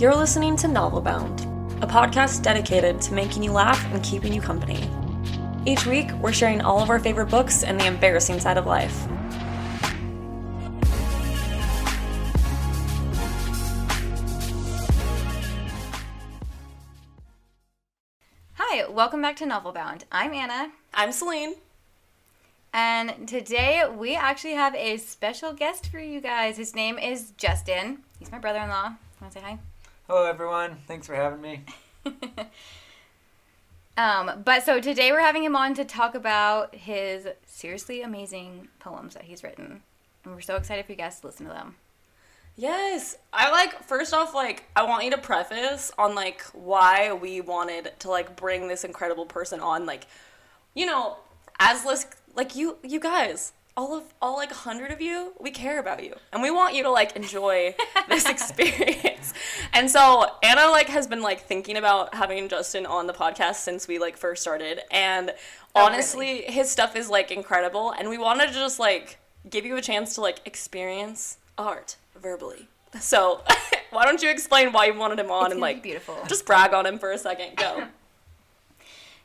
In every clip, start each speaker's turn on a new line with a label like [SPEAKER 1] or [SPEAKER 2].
[SPEAKER 1] You're listening to Novelbound, a podcast dedicated to making you laugh and keeping you company. Each week, we're sharing all of our favorite books and the embarrassing side of life.
[SPEAKER 2] Hi, welcome back to Novelbound. I'm Anna,
[SPEAKER 1] I'm Celine.
[SPEAKER 2] And today we actually have a special guest for you guys. His name is Justin. He's my brother-in-law. Want to say hi?
[SPEAKER 3] Hello, everyone. Thanks for having me.
[SPEAKER 2] Um, but so today we're having him on to talk about his seriously amazing poems that he's written. And we're so excited for you guys to listen to them.
[SPEAKER 1] Yes, I like. First off, like I want you to preface on like why we wanted to like bring this incredible person on. Like, you know, as list like you, you guys, all of all like a hundred of you, we care about you, and we want you to like enjoy this experience. And so Anna like has been like thinking about having Justin on the podcast since we like first started, and
[SPEAKER 2] Oh,
[SPEAKER 1] honestly, his stuff is like incredible, and we wanted to just like give you a chance to like experience art verbally. So why don't you explain why you wanted him on
[SPEAKER 2] It's
[SPEAKER 1] and like
[SPEAKER 2] beautiful.
[SPEAKER 1] just brag on him for a second? Go.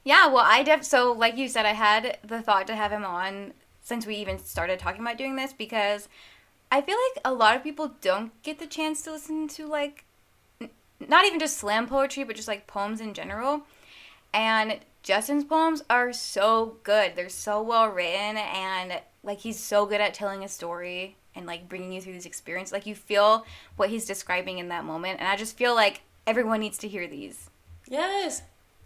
[SPEAKER 2] Yeah, well, I def so like you said, I had the thought to have him on since we even started talking about doing this because I feel like a lot of people don't get the chance to listen to like n- not even just slam poetry, but just like poems in general. And Justin's poems are so good. They're so well written and like he's so good at telling a story and like bringing you through this experience. Like you feel what he's describing in that moment, and I just feel like everyone needs to hear these.
[SPEAKER 1] yes.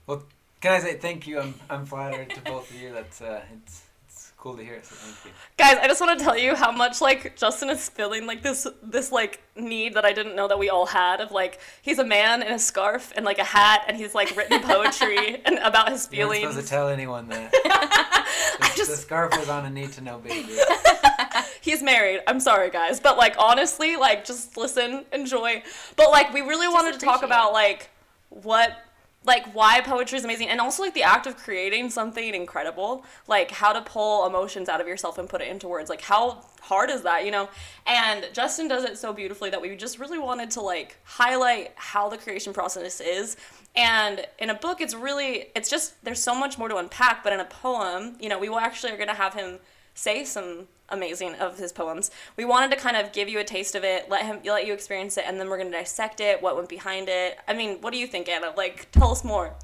[SPEAKER 3] Well, can I say thank you? I'm, I'm flattered to both of you. That's uh, it's it's cool to hear. So thank you.
[SPEAKER 1] Guys, I just want to tell you how much like Justin is feeling like this this like need that I didn't know that we all had of like he's a man in a scarf and like a hat and he's like written poetry and about his
[SPEAKER 3] You weren't
[SPEAKER 1] feelings.
[SPEAKER 3] supposed to tell anyone that. the, the scarf was on a need to know basis.
[SPEAKER 1] He's married. I'm sorry, guys, but like honestly, like just listen, enjoy. But like we really wanted to talk about like what like why poetry is amazing and also like the act of creating something incredible like how to pull emotions out of yourself and put it into words like how hard is that you know? And justin does it so beautifully that we just really wanted to like highlight how the creation process is. And in a book it's really it's just there's so much more to unpack but in a poem you know we will actually are going to have him say some amazing of his poems. We wanted to kind of give you a taste of it, let him let you experience it, and then we're gonna dissect it, what went behind it. I mean, what do you think, Anna? Like, tell us more.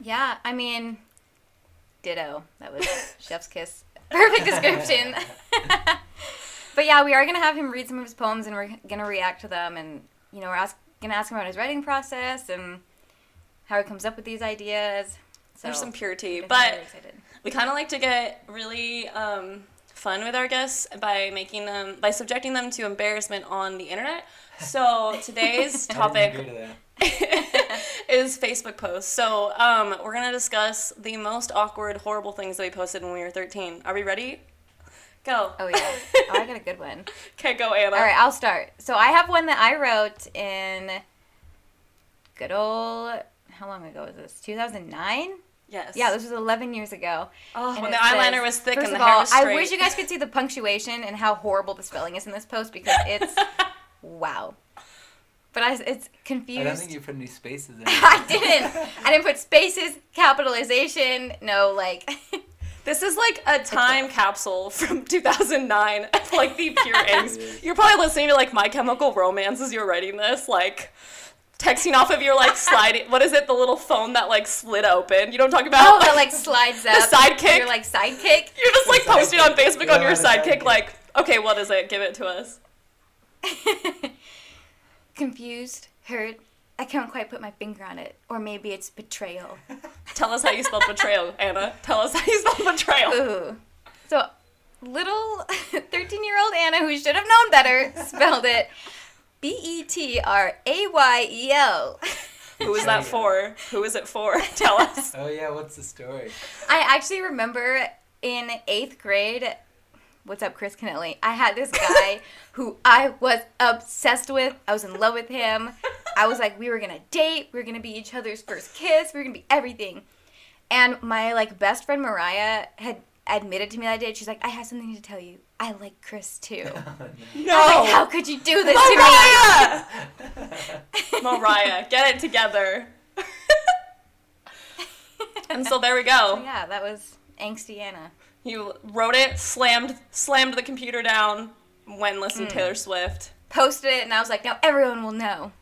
[SPEAKER 2] Yeah, I mean, ditto. That was Chef's Kiss. Perfect description. but yeah, we are gonna have him read some of his poems, and we're gonna react to them, and you know, we're ask, gonna ask him about his writing process and how he comes up with these ideas. So
[SPEAKER 1] There's some purity, but we kind of like to get really um, fun with our guests by making them by subjecting them to embarrassment on the internet. So today's topic
[SPEAKER 3] didn't to that.
[SPEAKER 1] is Facebook posts. So um, we're gonna discuss the most awkward, horrible things that we posted when we were 13. Are we ready? Go.
[SPEAKER 2] Oh yeah. Oh, I got a good one.
[SPEAKER 1] Okay, go, Anna.
[SPEAKER 2] All right, I'll start. So I have one that I wrote in good old. How long ago was this? 2009.
[SPEAKER 1] Yes.
[SPEAKER 2] Yeah, this was 11 years ago.
[SPEAKER 1] Oh,
[SPEAKER 2] And
[SPEAKER 1] when
[SPEAKER 2] it
[SPEAKER 1] the eyeliner was thick
[SPEAKER 2] first
[SPEAKER 1] and the
[SPEAKER 2] of
[SPEAKER 1] hair
[SPEAKER 2] all,
[SPEAKER 1] was straight.
[SPEAKER 2] I wish you guys could see the punctuation and how horrible the spelling is in this post because it's wow. But I, it's confused.
[SPEAKER 3] I don't think you put any spaces in.
[SPEAKER 2] I didn't. I didn't put spaces, capitalization, no like.
[SPEAKER 1] This is like a time capsule from 2009, like the pure angst. You're probably listening to like My Chemical Romance as you're writing this, like texting off of your like sliding. What is it? The little phone that like slid open. You don't I'm about?
[SPEAKER 2] Oh, that like slides up.
[SPEAKER 1] The sidekick?
[SPEAKER 2] You're like sidekick.
[SPEAKER 1] You're just like posting on Facebook
[SPEAKER 3] Yeah,
[SPEAKER 1] on your sidekick,
[SPEAKER 3] sidekick.
[SPEAKER 1] like, okay, what is it? Give it to us.
[SPEAKER 2] Confused, hurt. I can't quite put my finger on it, or maybe it's betrayal.
[SPEAKER 1] Tell us how you spelled betrayal, Anna. Tell us how you spelled betrayal.
[SPEAKER 2] Ooh. So, little 13 year old Anna, who should have known better, spelled it B E T R A Y E L.
[SPEAKER 1] Who is that for? Who is it for? Tell us.
[SPEAKER 3] Oh yeah, what's the story?
[SPEAKER 2] I actually remember in eighth grade. What's up, Chris Kennelly? I had this guy who I was obsessed with. I was in love with him. I was like, we were gonna date. We were gonna be each other's first kiss. We were gonna be everything. And my like best friend Mariah had admitted to me that day. She's like, I have something to tell you. I like Chris too.
[SPEAKER 1] No.
[SPEAKER 2] Like, how could you do this to me?
[SPEAKER 1] Mariah! Mariah, get it together. and so there we
[SPEAKER 2] So
[SPEAKER 1] go.
[SPEAKER 2] yeah, that was angsty Anna.
[SPEAKER 1] You wrote it, slammed slammed the computer down, went and listened to
[SPEAKER 2] Hmm.
[SPEAKER 1] Taylor Swift.
[SPEAKER 2] Posted it, and I was like, now everyone will know.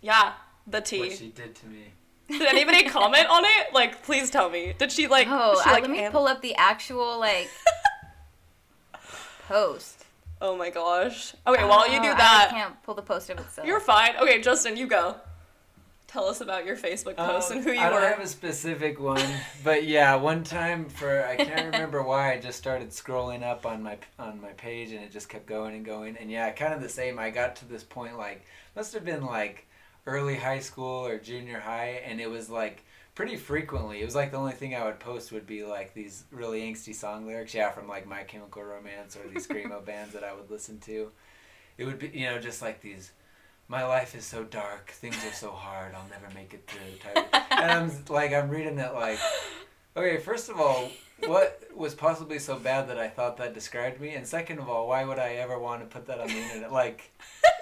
[SPEAKER 1] Yeah, the
[SPEAKER 3] what
[SPEAKER 1] T.
[SPEAKER 3] she did to me.
[SPEAKER 1] Did anybody comment on it? Like, please tell me. Did she like?
[SPEAKER 2] Oh,
[SPEAKER 1] she,
[SPEAKER 2] uh,
[SPEAKER 1] like,
[SPEAKER 2] let me
[SPEAKER 1] am-
[SPEAKER 2] pull up the actual like post.
[SPEAKER 1] Oh my gosh. Okay, while you do
[SPEAKER 2] that, I can't pull the post of itself.
[SPEAKER 1] you're fine. Okay, Justin, you go. Tell us about your Facebook post
[SPEAKER 3] Um,
[SPEAKER 1] and who you are.
[SPEAKER 3] I don't
[SPEAKER 1] were.
[SPEAKER 3] have a specific one, but yeah, one time for I can't remember why I just started scrolling up on my on my page and it just kept going and going and yeah, kind of the same. I got to this point like must have been like early high school or junior high and it was like pretty frequently. It was like the only thing I would post would be like these really angsty song lyrics, yeah, from like My Chemical Romance or these screamo bands that I would listen to. It would be you know just like these my life is so dark, things are so hard, I'll never make it through. Type and I'm like, I'm reading it like, okay, first of all, what was possibly so bad that I thought that described me? And second of all, why would I ever want to put that on the internet? Like,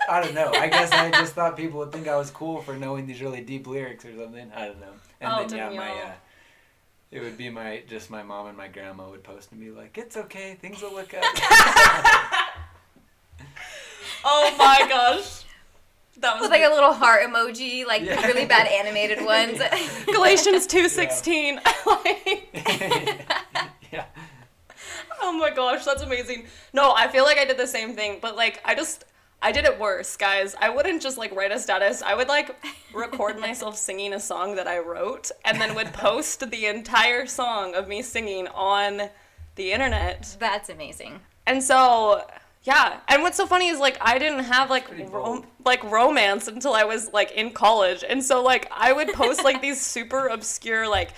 [SPEAKER 3] I don't know. I guess I just thought people would think I was cool for knowing these really deep lyrics or something. I don't know. And
[SPEAKER 1] Oh,
[SPEAKER 3] then yeah, my uh, it would be my just my mom and my grandma would post and be like, "It's okay, things will look up."
[SPEAKER 1] oh my gosh. That was
[SPEAKER 2] with like a little heart emoji, like
[SPEAKER 3] Yeah.
[SPEAKER 2] really bad animated ones.
[SPEAKER 1] Galatians 2:16. like,
[SPEAKER 3] yeah.
[SPEAKER 1] oh my gosh, that's amazing. No, I feel like I did the same thing, but like I just I did it worse, guys. I wouldn't just like write a status. I would like record myself singing a song that I wrote and then would post the entire song of me singing on the internet.
[SPEAKER 2] That's amazing.
[SPEAKER 1] And so, yeah. And what's so funny is like I didn't have like rom- like romance until I was like in college. And so like I would post like these super obscure like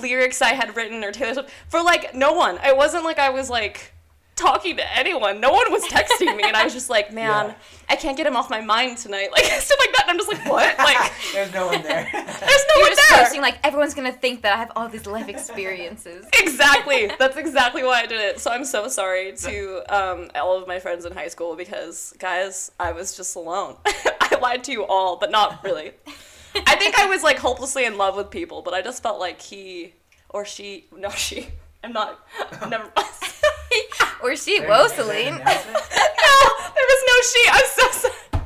[SPEAKER 1] lyrics I had written or Taylor Swift for like no one. It wasn't like I was like talking to anyone. No one was texting me and I was just like, man,
[SPEAKER 3] Yeah.
[SPEAKER 1] I can't get him off my mind tonight. Like stuff like that. And I'm just like, what? Like
[SPEAKER 3] There's no one there.
[SPEAKER 1] there's no
[SPEAKER 2] You're
[SPEAKER 1] one
[SPEAKER 2] just
[SPEAKER 1] there.
[SPEAKER 2] posting like everyone's gonna think that I have all these life experiences.
[SPEAKER 1] exactly. That's exactly why I did it. So I'm so sorry to um, all of my friends in high school because, guys, I was just alone. I lied to you all, but not really. I think I was like hopelessly in love with people, but I just felt like he or she, no, she. I'm not. Never.
[SPEAKER 2] Or she,
[SPEAKER 3] There-
[SPEAKER 2] whoa,
[SPEAKER 3] is there an
[SPEAKER 2] Celine.
[SPEAKER 1] no, there was no she. I'm so sorry.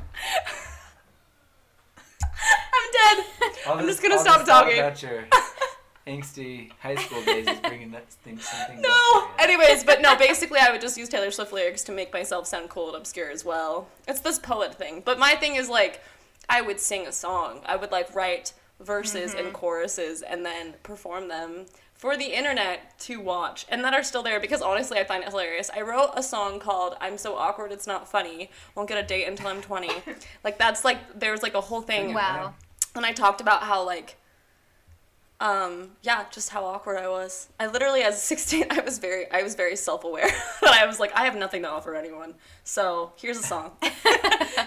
[SPEAKER 1] I'm dead.
[SPEAKER 3] I'll
[SPEAKER 1] I'm just gonna
[SPEAKER 3] I'll
[SPEAKER 1] stop
[SPEAKER 3] talk
[SPEAKER 1] talking.
[SPEAKER 3] about your angsty high school days is bringing that thing, something.
[SPEAKER 1] No. Anyways, but no, basically I would just use Taylor Swift lyrics to make myself sound cool and obscure as well. It's this poet thing. But my thing is like I would sing a song. I would like write verses and choruses and then perform them for the internet to watch and that are still there because honestly I find it hilarious. I wrote a song called I'm so awkward it's not funny. Won't get a date until I'm 20. like that's like there's like a whole thing
[SPEAKER 2] Wow.
[SPEAKER 1] and I talked about how like um yeah just how awkward I was. I literally as a 16 I was very I was very self-aware. That I was like I have nothing to offer anyone. So here's a song.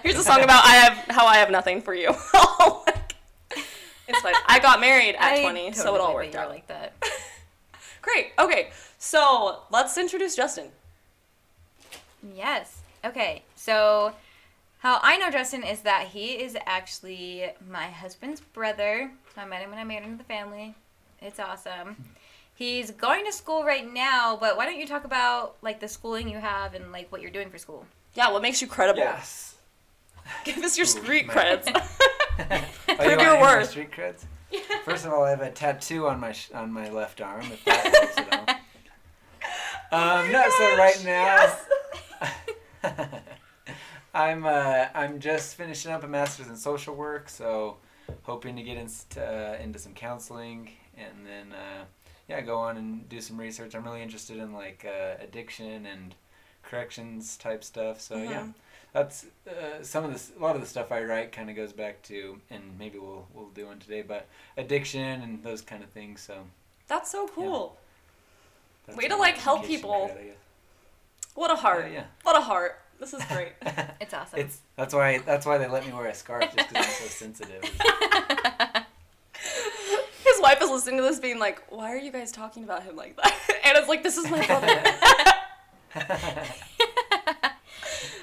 [SPEAKER 1] Here's a song about I have how I have nothing for you. Like, it's fine. I got married at
[SPEAKER 2] I
[SPEAKER 1] 20 so it all worked out.
[SPEAKER 2] like that.
[SPEAKER 1] great. Okay. So let's introduce Justin.
[SPEAKER 2] Yes. Okay. So, how I know Justin is that he is actually my husband's brother. I met him when I married into the family. It's awesome. He's going to school right now, but why don't you talk about like the schooling you have and like what you're doing for school?
[SPEAKER 1] yeah what makes you credible
[SPEAKER 3] Yes.
[SPEAKER 1] give us your
[SPEAKER 3] Ooh,
[SPEAKER 1] street
[SPEAKER 3] my-
[SPEAKER 1] credits
[SPEAKER 3] Oh,
[SPEAKER 1] Prove
[SPEAKER 3] you
[SPEAKER 1] your worth.
[SPEAKER 3] Street creds. First of all, I have a tattoo on my sh- on my left arm. If that helps at all. Um, no, so right now, I'm uh, I'm just finishing up a master's in social work, so hoping to get into uh, into some counseling and then uh, yeah, go on and do some research. I'm really interested in like uh, addiction and corrections type stuff. So yeah,
[SPEAKER 1] Mhm.
[SPEAKER 3] that's uh, some of the A lot of the stuff I write kind of goes back to, and maybe we'll we'll do one today, but addiction and those kind of things. So
[SPEAKER 1] that's so cool
[SPEAKER 3] that's
[SPEAKER 1] Way to, like, help people.
[SPEAKER 3] cred, I guess.
[SPEAKER 1] what a heart
[SPEAKER 3] Uh, yeah.
[SPEAKER 1] what a heart this is great
[SPEAKER 2] It's awesome.
[SPEAKER 3] It's that's why that's why they let me wear a scarf just because I'm so sensitive.
[SPEAKER 1] His wife is listening to this, being like, "Why are you guys talking about him like that?" And it's like, "This is my brother."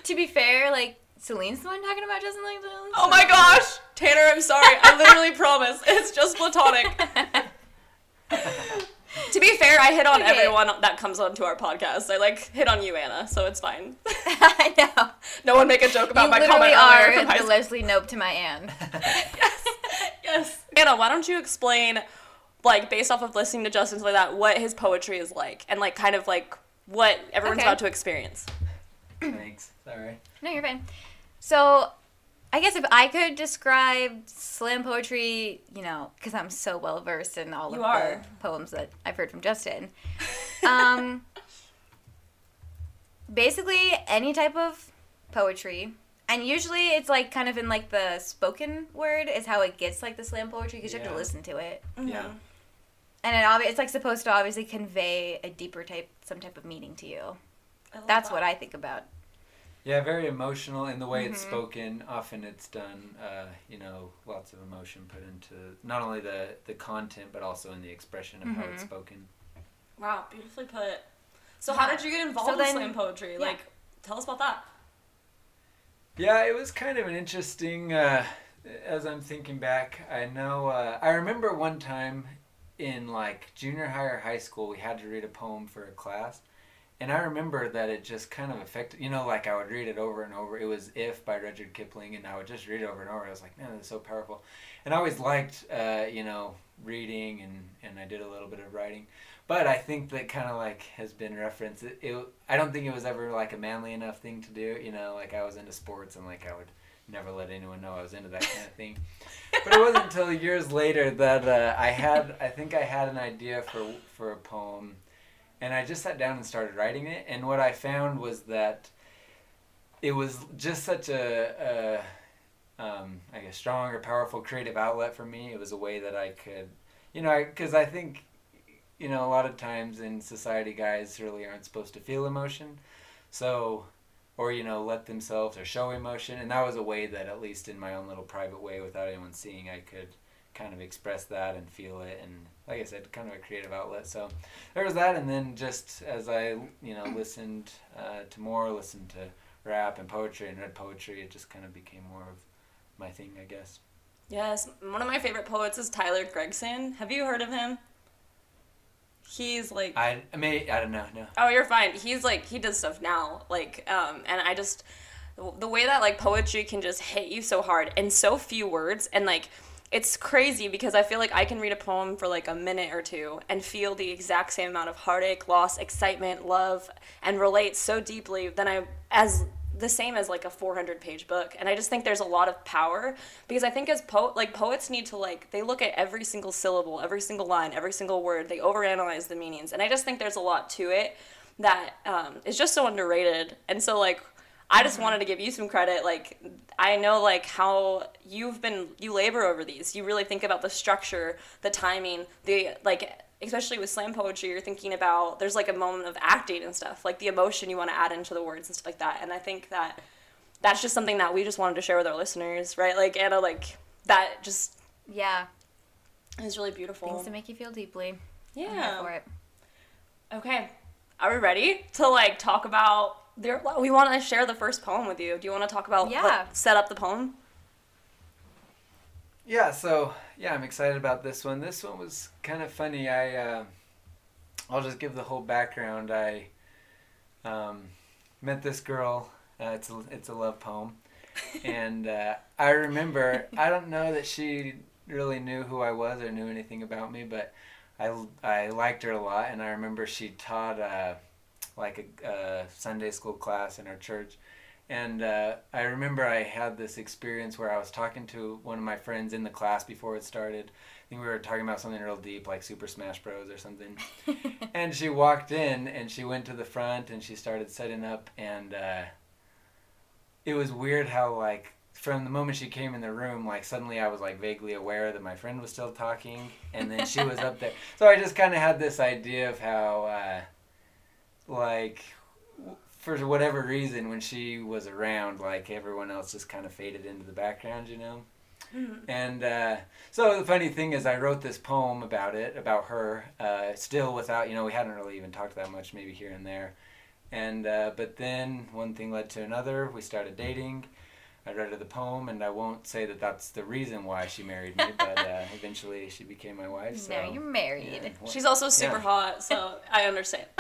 [SPEAKER 2] to be fair, like Celine's the one talking about Justin Langdon.
[SPEAKER 1] Oh my gosh, Tanner, I'm sorry. I literally promise it's just platonic. To be fair, I hit on
[SPEAKER 2] Okay.
[SPEAKER 1] everyone that comes onto our podcast. I like hit on you, Anna, so it's fine.
[SPEAKER 2] I know.
[SPEAKER 1] No one make a joke about
[SPEAKER 2] you
[SPEAKER 1] my
[SPEAKER 2] literally
[SPEAKER 1] comment
[SPEAKER 2] are
[SPEAKER 1] earlier from high
[SPEAKER 2] the
[SPEAKER 1] school.
[SPEAKER 2] Leslie Knope to my Anne.
[SPEAKER 1] yes, yes. Anna, why don't you explain, like, based off of listening to Justin's like that, what his poetry is like, and like, kind of like what everyone's
[SPEAKER 2] Okay.
[SPEAKER 1] about to experience.
[SPEAKER 3] Thanks. Sorry.
[SPEAKER 2] No, you're fine. So, I guess if I could describe slam poetry, you know, because I'm so well versed in all
[SPEAKER 1] You
[SPEAKER 2] of
[SPEAKER 1] are.
[SPEAKER 2] the poems that I've heard from Justin. Um, basically, any type of poetry, and usually it's like kind of in like the spoken word is how it gets like the slam poetry because you have to listen to it,
[SPEAKER 3] Yeah.
[SPEAKER 2] and it obvi- it's like supposed to obviously convey a deeper type, some type of meaning to you. That's what I think about.
[SPEAKER 3] Yeah, very emotional in the way it's
[SPEAKER 2] Mhm.
[SPEAKER 3] spoken. Often it's done, uh, you know, lots of emotion put into not only the, the content, but also in the expression of how it's
[SPEAKER 2] Mhm.
[SPEAKER 3] spoken.
[SPEAKER 1] Wow, beautifully put. So, how did you get involved
[SPEAKER 2] So
[SPEAKER 1] in slam poetry?
[SPEAKER 2] yeah.
[SPEAKER 1] Like, tell us about that.
[SPEAKER 3] Yeah, it was kind of an interesting. Uh, as I'm thinking back, I know uh, I remember one time in like junior high or high school, we had to read a poem for a class, and I remember that it just kind of affected. You know, like I would read it over and over. It was "If" by Rudyard Kipling, and I would just read it over and over. I was like, man, that's so powerful, and I always liked, uh, you know, reading, and and I did a little bit of writing. But I think that kind of like has been referenced. It, it, I don't think it was ever like a manly enough thing to do. You know, like I was into sports and like I would never let anyone know I was into that kind of thing. But it wasn't until years later that uh, I had, I think I had an idea for for a poem, and I just sat down and started writing it. And what I found was that it was just such a, a um, I guess strong or powerful creative outlet for me. It was a way that I could, you know, because I think you know, a lot of times in society, guys really aren't supposed to feel emotion. So, or, you know, let themselves or show emotion. And that was a way that, at least in my own little private way, without anyone seeing, I could kind of express that and feel it. And, like I said, kind of a creative outlet. So, there was that. And then just as I, you know, listened uh, to more, listened to rap and poetry and read poetry, it just kind of became more of my thing, I guess.
[SPEAKER 1] Yes, one of my favorite poets is Tyler Gregson. Have you heard of him? He's like
[SPEAKER 3] I, I may, I don't know, no.
[SPEAKER 1] Oh, you're fine. He's like he does stuff now, like um, and I just the way that like poetry can just hit you so hard in so few words, and like it's crazy because I feel like I can read a poem for like a minute or two and feel the exact same amount of heartache, loss, excitement, love, and relate so deeply than I as the same as like a 400 page book. And i just think there's a lot of power because i think as poet like poets need to like they look at every single syllable every single line every single word. They overanalyze the meanings. And i just think there's a lot to it that um, is just so underrated. And so like i just wanted to give you some credit like i know like how you've been you labor over these you really think about the structure the timing the like especially with slam poetry, you're thinking about there's like a moment of acting and stuff, like the emotion you want to add into the words and stuff like that. And I think that that's just something that we just wanted to share with our listeners, right? Like Anna, like that just
[SPEAKER 2] Yeah,
[SPEAKER 1] is really beautiful.
[SPEAKER 2] things to make you feel deeply.
[SPEAKER 1] Yeah.
[SPEAKER 2] for it.
[SPEAKER 1] Okay. Are we ready to like talk about? There, we want to share the first poem with you. Do you want to talk about
[SPEAKER 2] Yeah.
[SPEAKER 1] like, set up the poem?
[SPEAKER 3] Yeah, so yeah, I'm excited about this one. This one was kind of funny. I uh, I'll just give the whole background. I um, met this girl. Uh, it's a it's a love poem, and uh, I remember. I don't know that she really knew who I was or knew anything about me, but I I liked her a lot, and I remember she taught uh, like a, a Sunday school class in our church. And uh, I remember I had this experience where I was talking to one of my friends in the class before it started. I think we were talking about something real deep, like Super Smash Bros. or something. and she walked in and she went to the front and she started setting up. And uh, it was weird how, like, from the moment she came in the room, like, suddenly I was, like, vaguely aware that my friend was still talking. And then she was up there. So I just kind of had this idea of how, uh, like, for whatever reason, when she was around, like everyone else just kind of faded into the background, you know. And uh, so the funny thing is, I wrote this poem about it, about her, uh, still without, you know, we hadn't really even talked that much, maybe here and there. And uh, but then one thing led to another. We started dating. I read her the poem, and I won't say that that's the reason why she married me, but uh, eventually she became my wife. So
[SPEAKER 2] now you're married.
[SPEAKER 3] yeah,
[SPEAKER 1] She's also super
[SPEAKER 3] Yeah.
[SPEAKER 1] hot, so I understand.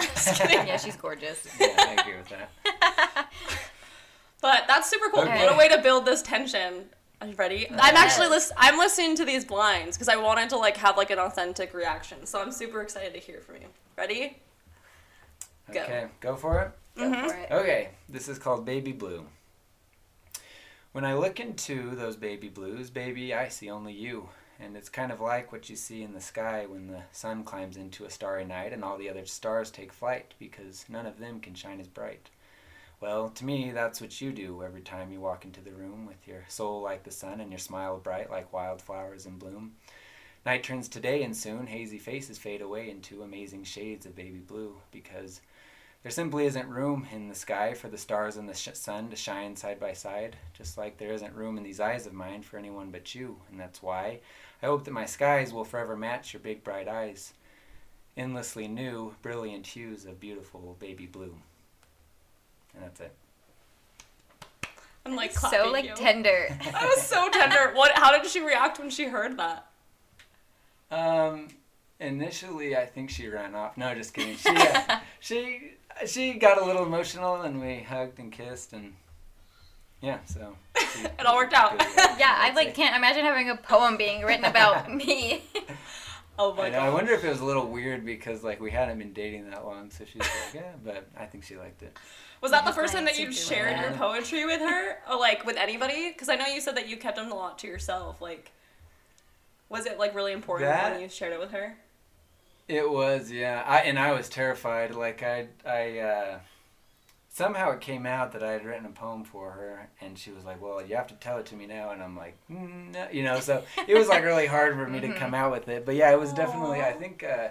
[SPEAKER 2] Yeah, she's gorgeous.
[SPEAKER 3] yeah, I agree with that.
[SPEAKER 1] But that's super cool.
[SPEAKER 3] Okay.
[SPEAKER 1] What a way to build this tension. Are you ready? I'm actually lis- I'm listening to these blinds because I wanted to like have like an authentic reaction. So I'm super excited to hear from you. Ready? Go.
[SPEAKER 3] Okay, go for it.
[SPEAKER 2] Go for it.
[SPEAKER 3] Okay, this is called Baby Blue. When I look into those baby blues, baby, I see only you. And it's kind of like what you see in the sky when the sun climbs into a starry night and all the other stars take flight because none of them can shine as bright. Well, to me, that's what you do every time you walk into the room with your soul like the sun and your smile bright like wildflowers in bloom. Night turns to day, and soon hazy faces fade away into amazing shades of baby blue because there simply isn't room in the sky for the stars and the sh- sun to shine side by side, just like there isn't room in these eyes of mine for anyone but you. And that's why I hope that my skies will forever match your big bright eyes. Endlessly new, brilliant hues of beautiful baby blue. And that's it.
[SPEAKER 1] I'm like
[SPEAKER 2] so like
[SPEAKER 1] you.
[SPEAKER 2] tender.
[SPEAKER 1] That was so tender. What? How did she react when she heard that?
[SPEAKER 3] Um, initially, I think she ran off. No, just kidding. She, uh, she, she got a little emotional, and we hugged and kissed, and yeah, so she-
[SPEAKER 1] It all worked out.
[SPEAKER 2] yeah, I like can't imagine having a poem being written about me.
[SPEAKER 1] Oh my
[SPEAKER 3] god! I wonder if it was a little weird because like we hadn't been dating that long, so she's like, yeah, but I think she liked it.
[SPEAKER 1] Was that the first time that you
[SPEAKER 2] super
[SPEAKER 1] shared your poetry with her, or oh, like with anybody? Because I know you said that you kept them a lot to yourself. Like, was it like really important
[SPEAKER 3] That-
[SPEAKER 1] when you shared it with her?
[SPEAKER 3] It was, yeah. I and I was terrified. Like I, I uh, somehow it came out that I had written a poem for her, and she was like, "Well, you have to tell it to me now." And I'm like, mm, no. you know. So it was like really hard for me to
[SPEAKER 2] Mhm.
[SPEAKER 3] come out with it. But yeah, it was definitely. I think uh,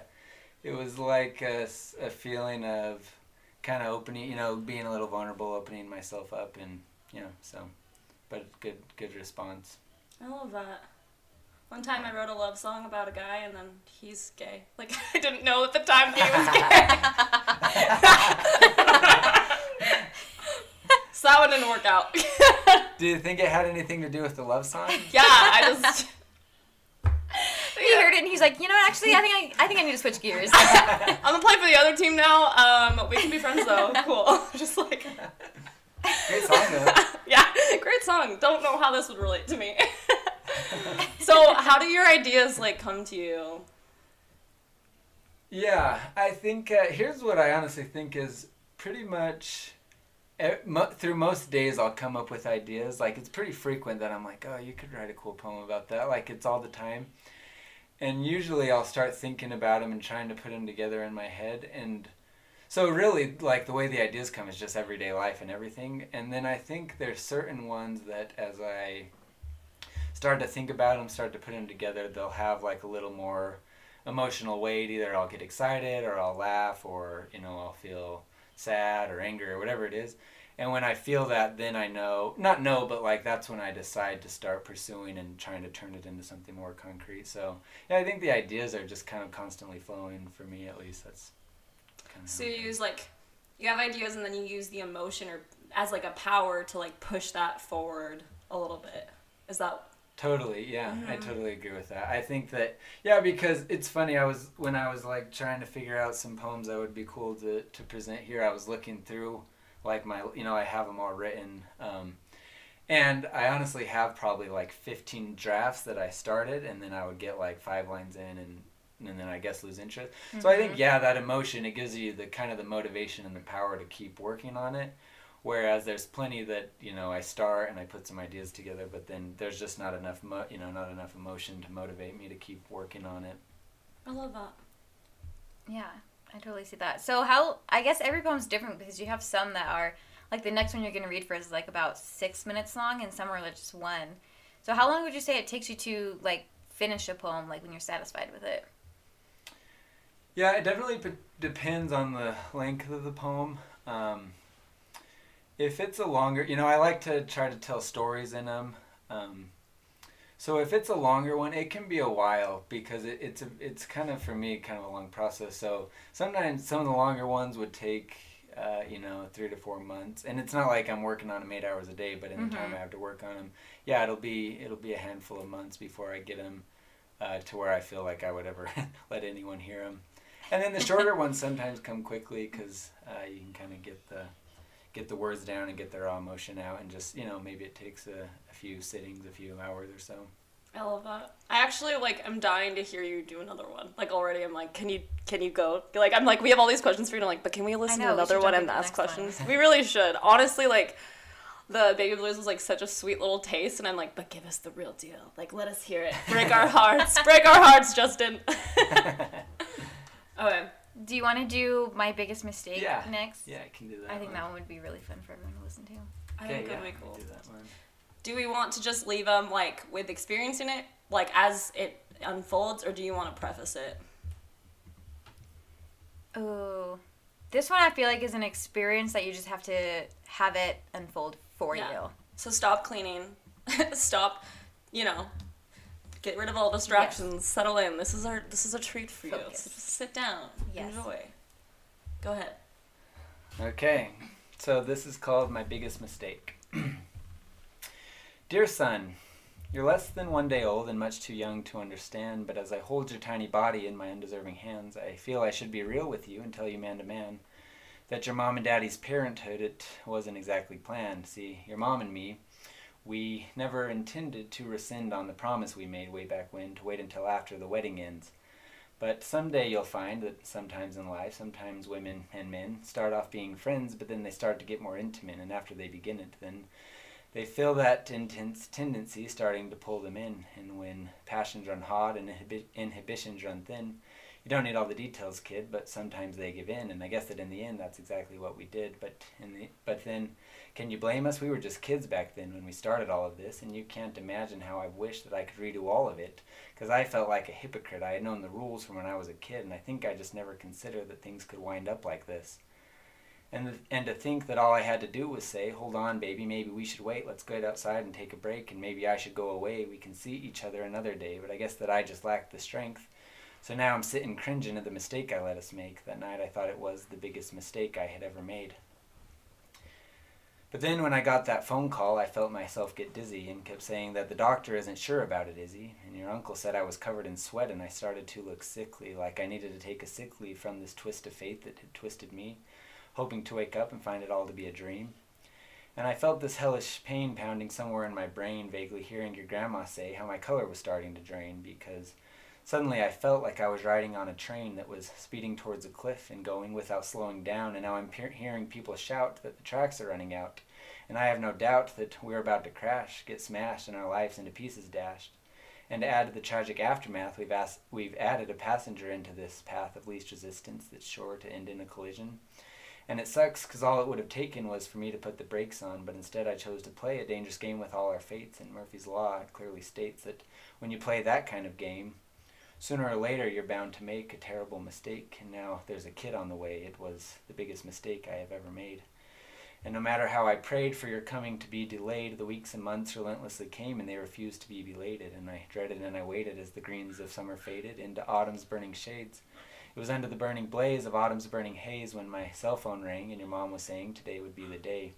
[SPEAKER 3] it was like a feeling of kind of opening, you know, being a little vulnerable, opening myself up, and you know, so. But good, good response.
[SPEAKER 1] I love that. One time I wrote a love song about a guy and then he's gay. Like I didn't know at the time he was gay. so that one didn't work out.
[SPEAKER 3] Do you think it had anything to do with the love song?
[SPEAKER 1] yeah, I just
[SPEAKER 2] he heard it and he's like, you know, what, actually, I think I, I think I need to switch gears.
[SPEAKER 1] I'm gonna play for the other team now. Um, we can be friends though. Cool. Just like
[SPEAKER 3] Great song though.
[SPEAKER 1] yeah, great song. Don't know how this would relate to me. So, how do your ideas like come to you?
[SPEAKER 3] Yeah, I think uh, here's what I honestly think is pretty much through most days I'll come up with ideas. Like it's pretty frequent that I'm like, oh, you could write a cool poem about that. Like it's all the time. And usually I'll start thinking about them and trying to put them together in my head. And so really, like the way the ideas come is just everyday life and everything. And then I think there's certain ones that as I start to think about them, start to put them together, they'll have like a little more emotional weight. Either I'll get excited or I'll laugh or, you know, I'll feel sad or angry or whatever it is. And when I feel that, then I know, not know, but like that's when I decide to start pursuing and trying to turn it into something more concrete. So, yeah, I think the ideas are just kind of constantly flowing for me, at least. That's kind of
[SPEAKER 1] So you use like you have ideas and then you use the emotion or as like a power to like push that forward a little bit. Is that
[SPEAKER 3] Totally, yeah, I
[SPEAKER 1] Mhm.
[SPEAKER 3] totally agree with that. I think that yeah, because it's funny. I was when I was like trying to figure out some poems that would be cool to to present here. I was looking through like my you know I have them all written, um, and I honestly have probably like fifteen drafts that I started, and then I would get like five lines in and. And then I guess lose interest. So I think yeah, that emotion it gives you the kind of the motivation and the power to keep working on it. Whereas there's plenty that you know I start and I put some ideas together, but then there's just not enough mo- you know not enough emotion to motivate me to keep working on it.
[SPEAKER 1] I love that.
[SPEAKER 2] Yeah, I totally see that. So how I guess every poem's different because you have some that are like the next one you're gonna read for is like about six minutes long and some are like just one. So how long would you say it takes you to like finish a poem like when you're satisfied with it?
[SPEAKER 3] Yeah, it definitely p- depends on the length of the poem. Um, if it's a longer, you know, I like to try to tell stories in them. Um, so if it's a longer one, it can be a while because it, it's a, it's kind of for me kind of a long process. So sometimes some of the longer ones would take uh, you know, three to four months. And it's not like I'm working on them eight hours a day, but in the time. I have to work on them, yeah, it'll be it'll be a handful of months before I get them uh, to where I feel like I would ever let anyone hear them. And then the shorter ones sometimes come quickly because uh, you can kind of get the get the words down and get their raw emotion out, and just you know maybe it takes a, a few sittings, a few hours or so.
[SPEAKER 1] I love that. I actually like I'm dying to hear you do another one. Like already I'm like, can you can you go? Like I'm like we have all these questions for you and I'm like, but can we listen
[SPEAKER 2] know,
[SPEAKER 1] to another one and ask
[SPEAKER 2] next one.
[SPEAKER 1] questions? we really should. Honestly, like the baby blues was like such a sweet little taste and I'm like, but give us the real deal. Like let us hear it. Break our hearts. Break our hearts, Justin. okay.
[SPEAKER 2] Do you want to do my biggest mistake
[SPEAKER 3] Yeah.
[SPEAKER 2] next?
[SPEAKER 3] yeah, I can do that.
[SPEAKER 2] I think
[SPEAKER 3] one.
[SPEAKER 2] that one would be really fun for everyone to listen to.
[SPEAKER 1] I
[SPEAKER 3] Okay,
[SPEAKER 1] think
[SPEAKER 3] yeah,
[SPEAKER 1] it would
[SPEAKER 3] I
[SPEAKER 1] be
[SPEAKER 3] can
[SPEAKER 1] cool.
[SPEAKER 3] do that one.
[SPEAKER 1] Do we want to just leave them like with experiencing it, like as it unfolds, or do you want to preface it?
[SPEAKER 2] Oh, this one I feel like is an experience that you just have to have it unfold for
[SPEAKER 1] Yeah.
[SPEAKER 2] you.
[SPEAKER 1] So stop cleaning. stop, you know, get rid of all distractions. Settle in. This is our this is a treat for you. So just sit down.
[SPEAKER 2] Yes.
[SPEAKER 1] Enjoy. Go ahead.
[SPEAKER 3] Okay, so this is called My Biggest Mistake. Dear son, you're less than one day old and much too young to understand, but as I hold your tiny body in my undeserving hands, I feel I should be real with you and tell you man to man that your mom and daddy's parenthood it wasn't exactly planned. See, your mom and me, we never intended to rescind on the promise we made way back when to wait until after the wedding ends. But someday you'll find that sometimes in life, sometimes women and men start off being friends, but then they start to get more intimate, and after they begin it, then they feel that intense tendency starting to pull them in. And when passions run hot and inhibi- inhibitions run thin, you don't need all the details, kid, but sometimes they give in, and I guess that in the end, that's exactly what we did. But in the but then, can you blame us? We were just kids back then when we started all of this, and you can't imagine how I wish that I could redo all of it because I felt like a hypocrite. I had known the rules from when I was a kid, and I think I just never considered that things could wind up like this. And and to think that all I had to do was say, "Hold on, baby, maybe we should wait. Let's get outside and take a break, and maybe I should go away. We can see each other another day." But I guess that I just lacked the strength. So now I'm sitting cringing at the mistake I let us make. That night I thought it was the biggest mistake I had ever made. But then when I got that phone call, I felt myself get dizzy and kept saying that the doctor isn't sure about it, Izzy. And your uncle said I was covered in sweat and I started to look sickly, like I needed to take a sick leave from this twist of fate that had twisted me, hoping to wake up and find it all to be a dream. And I felt this hellish pain pounding somewhere in my brain, vaguely hearing your grandma say how my color was starting to drain because Suddenly, I felt like I was riding on a train that was speeding towards a cliff and going without slowing down, and now I'm pe- hearing people shout that the tracks are running out. And I have no doubt that we're about to crash, get smashed, and our lives into pieces dashed. And to add to the tragic aftermath, we've, asked, we've added a passenger into this path of least resistance that's sure to end in a collision. And it sucks because all it would have taken was for me to put the brakes on, but instead I chose to play a dangerous game with all our fates, and Murphy's Law clearly states that when you play that kind of game, Sooner or later, you're bound to make a terrible mistake, and now there's a kid on the way. It was the biggest mistake I have ever made. And no matter how I prayed for your coming to be delayed, the weeks and months relentlessly came and they refused to be belated. And I dreaded and I waited as the greens of summer faded into autumn's burning shades. It was under the burning blaze of autumn's burning haze when my cell phone rang and your mom was saying today would be the day.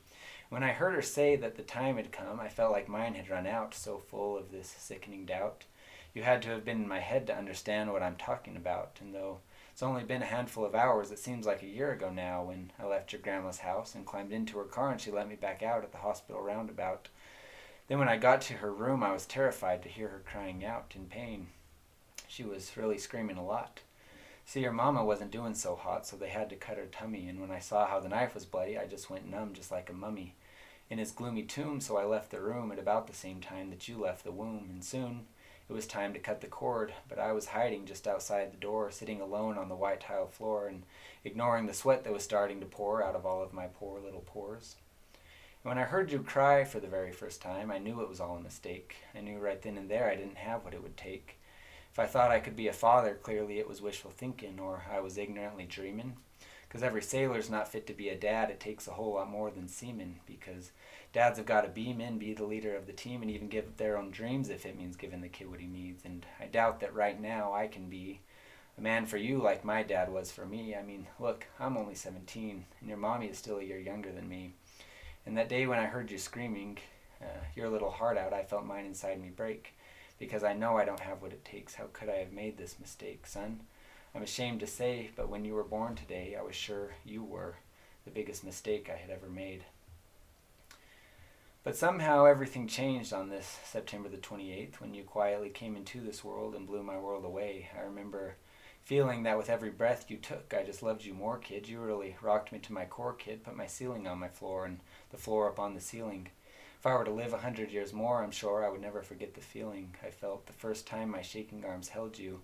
[SPEAKER 3] When I heard her say that the time had come, I felt like mine had run out, so full of this sickening doubt. You had to have been in my head to understand what I'm talking about, and though it's only been a handful of hours, it seems like a year ago now when I left your grandma's house and climbed into her car and she let me back out at the hospital roundabout. Then when I got to her room, I was terrified to hear her crying out in pain. She was really screaming a lot. See, her mama wasn't doing so hot, so they had to cut her tummy, and when I saw how the knife was bloody, I just went numb just like a mummy in his gloomy tomb, so I left the room at about the same time that you left the womb, and soon it was time to cut the cord, but I was hiding just outside the door, sitting alone on the white tile floor and ignoring the sweat that was starting to pour out of all of my poor little pores. And when I heard you cry for the very first time, I knew it was all a mistake. I knew right then and there I didn't have what it would take. If I thought I could be a father, clearly it was wishful thinking, or I was ignorantly dreaming. Because every sailor's not fit to be a dad, it takes a whole lot more than seamen, because dads have got to beam in, be the leader of the team, and even give their own dreams if it means giving the kid what he needs. And I doubt that right now I can be a man for you like my dad was for me. I mean, look, I'm only 17, and your mommy is still a year younger than me. And that day when I heard you screaming uh, your little heart out, I felt mine inside me break. Because I know I don't have what it takes. How could I have made this mistake, son? I'm ashamed to say, but when you were born today, I was sure you were the biggest mistake I had ever made. But somehow everything changed on this September the 28th when you quietly came into this world and blew my world away. I remember feeling that with every breath you took, I just loved you more, kid. You really rocked me to my core, kid. Put my ceiling on my floor and the floor up on the ceiling. If I were to live a hundred years more, I'm sure I would never forget the feeling I felt the first time my shaking arms held you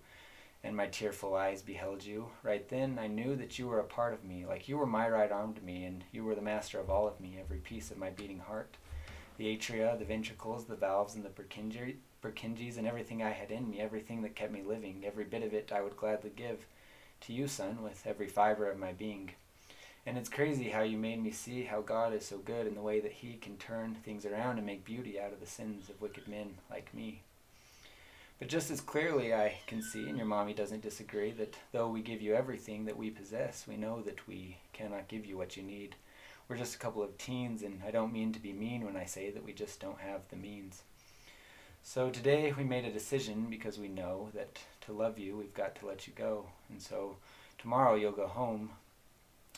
[SPEAKER 3] and my tearful eyes beheld you. Right then, I knew that you were a part of me, like you were my right arm to me, and you were the master of all of me, every piece of my beating heart. The atria, the ventricles, the valves, and the Purkinje, Purkinjes, and everything I had in me, everything that kept me living, every bit of it I would gladly give to you, son, with every fiber of my being. And it's crazy how you made me see how God is so good in the way that He can turn things around and make beauty out of the sins of wicked men like me. But just as clearly, I can see, and your mommy doesn't disagree, that though we give you everything that we possess, we know that we cannot give you what you need. We're just a couple of teens, and I don't mean to be mean when I say that we just don't have the means. So today we made a decision because we know that to love you, we've got to let you go. And so tomorrow you'll go home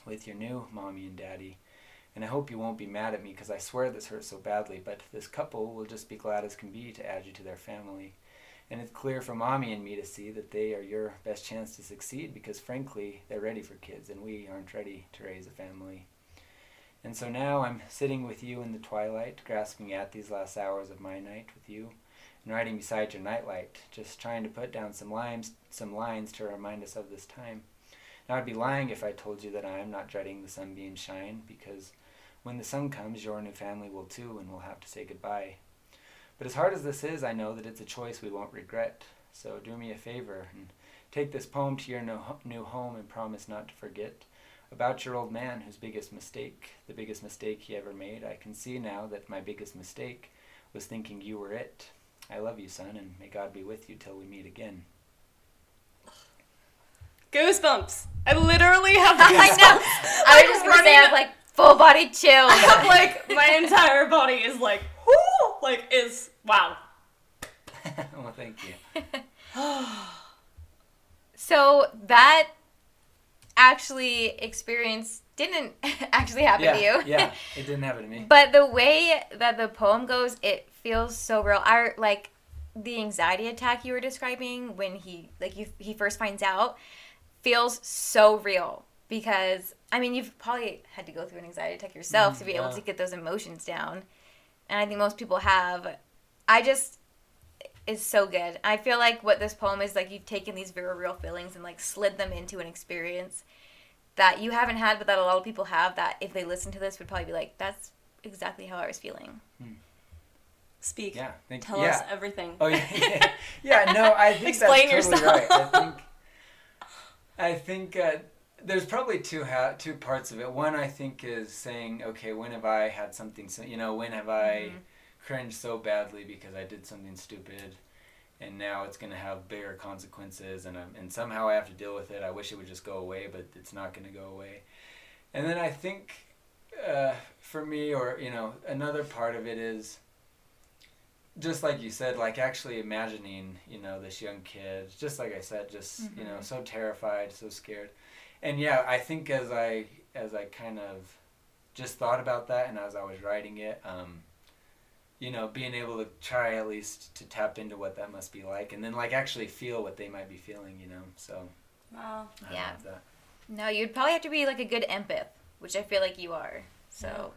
[SPEAKER 3] with your new mommy and daddy. And I hope you won't be mad at me because I swear this hurts so badly, but this couple will just be glad as can be to add you to their family. And it's clear for mommy and me to see that they are your best chance to succeed because, frankly, they're ready for kids and we aren't ready to raise a family. And so now I'm sitting with you in the twilight, grasping at these last hours of my night with you, and riding beside your nightlight, just trying to put down some lines, some lines to remind us of this time. Now, I'd be lying if I told you that I am not dreading the sunbeam shine, because when the sun comes, your new family will too, and we'll have to say goodbye. But as hard as this is, I know that it's a choice we won't regret. So do me a favor and take this poem to your new home and promise not to forget about your old man whose biggest mistake, the biggest mistake he ever made. I can see now that my biggest mistake was thinking you were it. I love you, son, and may God be with you till we meet again.
[SPEAKER 1] Goosebumps. I literally have
[SPEAKER 2] I
[SPEAKER 1] goosebumps.
[SPEAKER 2] know. I was just gonna say I have
[SPEAKER 1] running-
[SPEAKER 2] like full body chills.
[SPEAKER 1] I have like my entire body is like, whoo, like is wow.
[SPEAKER 3] well, thank you.
[SPEAKER 2] so that actually experience didn't actually happen
[SPEAKER 3] yeah,
[SPEAKER 2] to you.
[SPEAKER 3] yeah, it didn't happen to me.
[SPEAKER 2] But the way that the poem goes, it feels so real. I like the anxiety attack you were describing when he like you, he first finds out feels so real because I mean you've probably had to go through an anxiety attack yourself mm, to be able to get those emotions down. And I think most people have. I just is so good. I feel like what this poem is like you've taken these very real feelings and like slid them into an experience that you haven't had but that a lot of people have that if they listen to this would probably be like that's exactly how I was feeling.
[SPEAKER 1] Speak.
[SPEAKER 3] Yeah, thank
[SPEAKER 1] Tell
[SPEAKER 3] yeah.
[SPEAKER 1] us everything.
[SPEAKER 3] Oh yeah, yeah, yeah. No, I think
[SPEAKER 1] Explain
[SPEAKER 3] that's totally
[SPEAKER 1] yourself.
[SPEAKER 3] right. I think, I think uh, there's probably two ha- two parts of it. One, I think, is saying, okay, when have I had something? So you know, when have I cringed so badly because I did something stupid, and now it's gonna have bigger consequences, and I'm, and somehow I have to deal with it. I wish it would just go away, but it's not gonna go away. And then I think, uh, for me, or you know, another part of it is just like you said, like actually imagining, you know, this young kid, just like I said, just you know, so terrified, so scared, and yeah, I think as I as I kind of just thought about that, and as I was writing it, um, you know, being able to try at least to tap into what that must be like, and then like actually feel what they might be feeling, you know. So
[SPEAKER 1] Wow.
[SPEAKER 3] I
[SPEAKER 2] Yeah.
[SPEAKER 3] love that.
[SPEAKER 2] No, you'd probably have to be like a good empath, which I feel like you are. So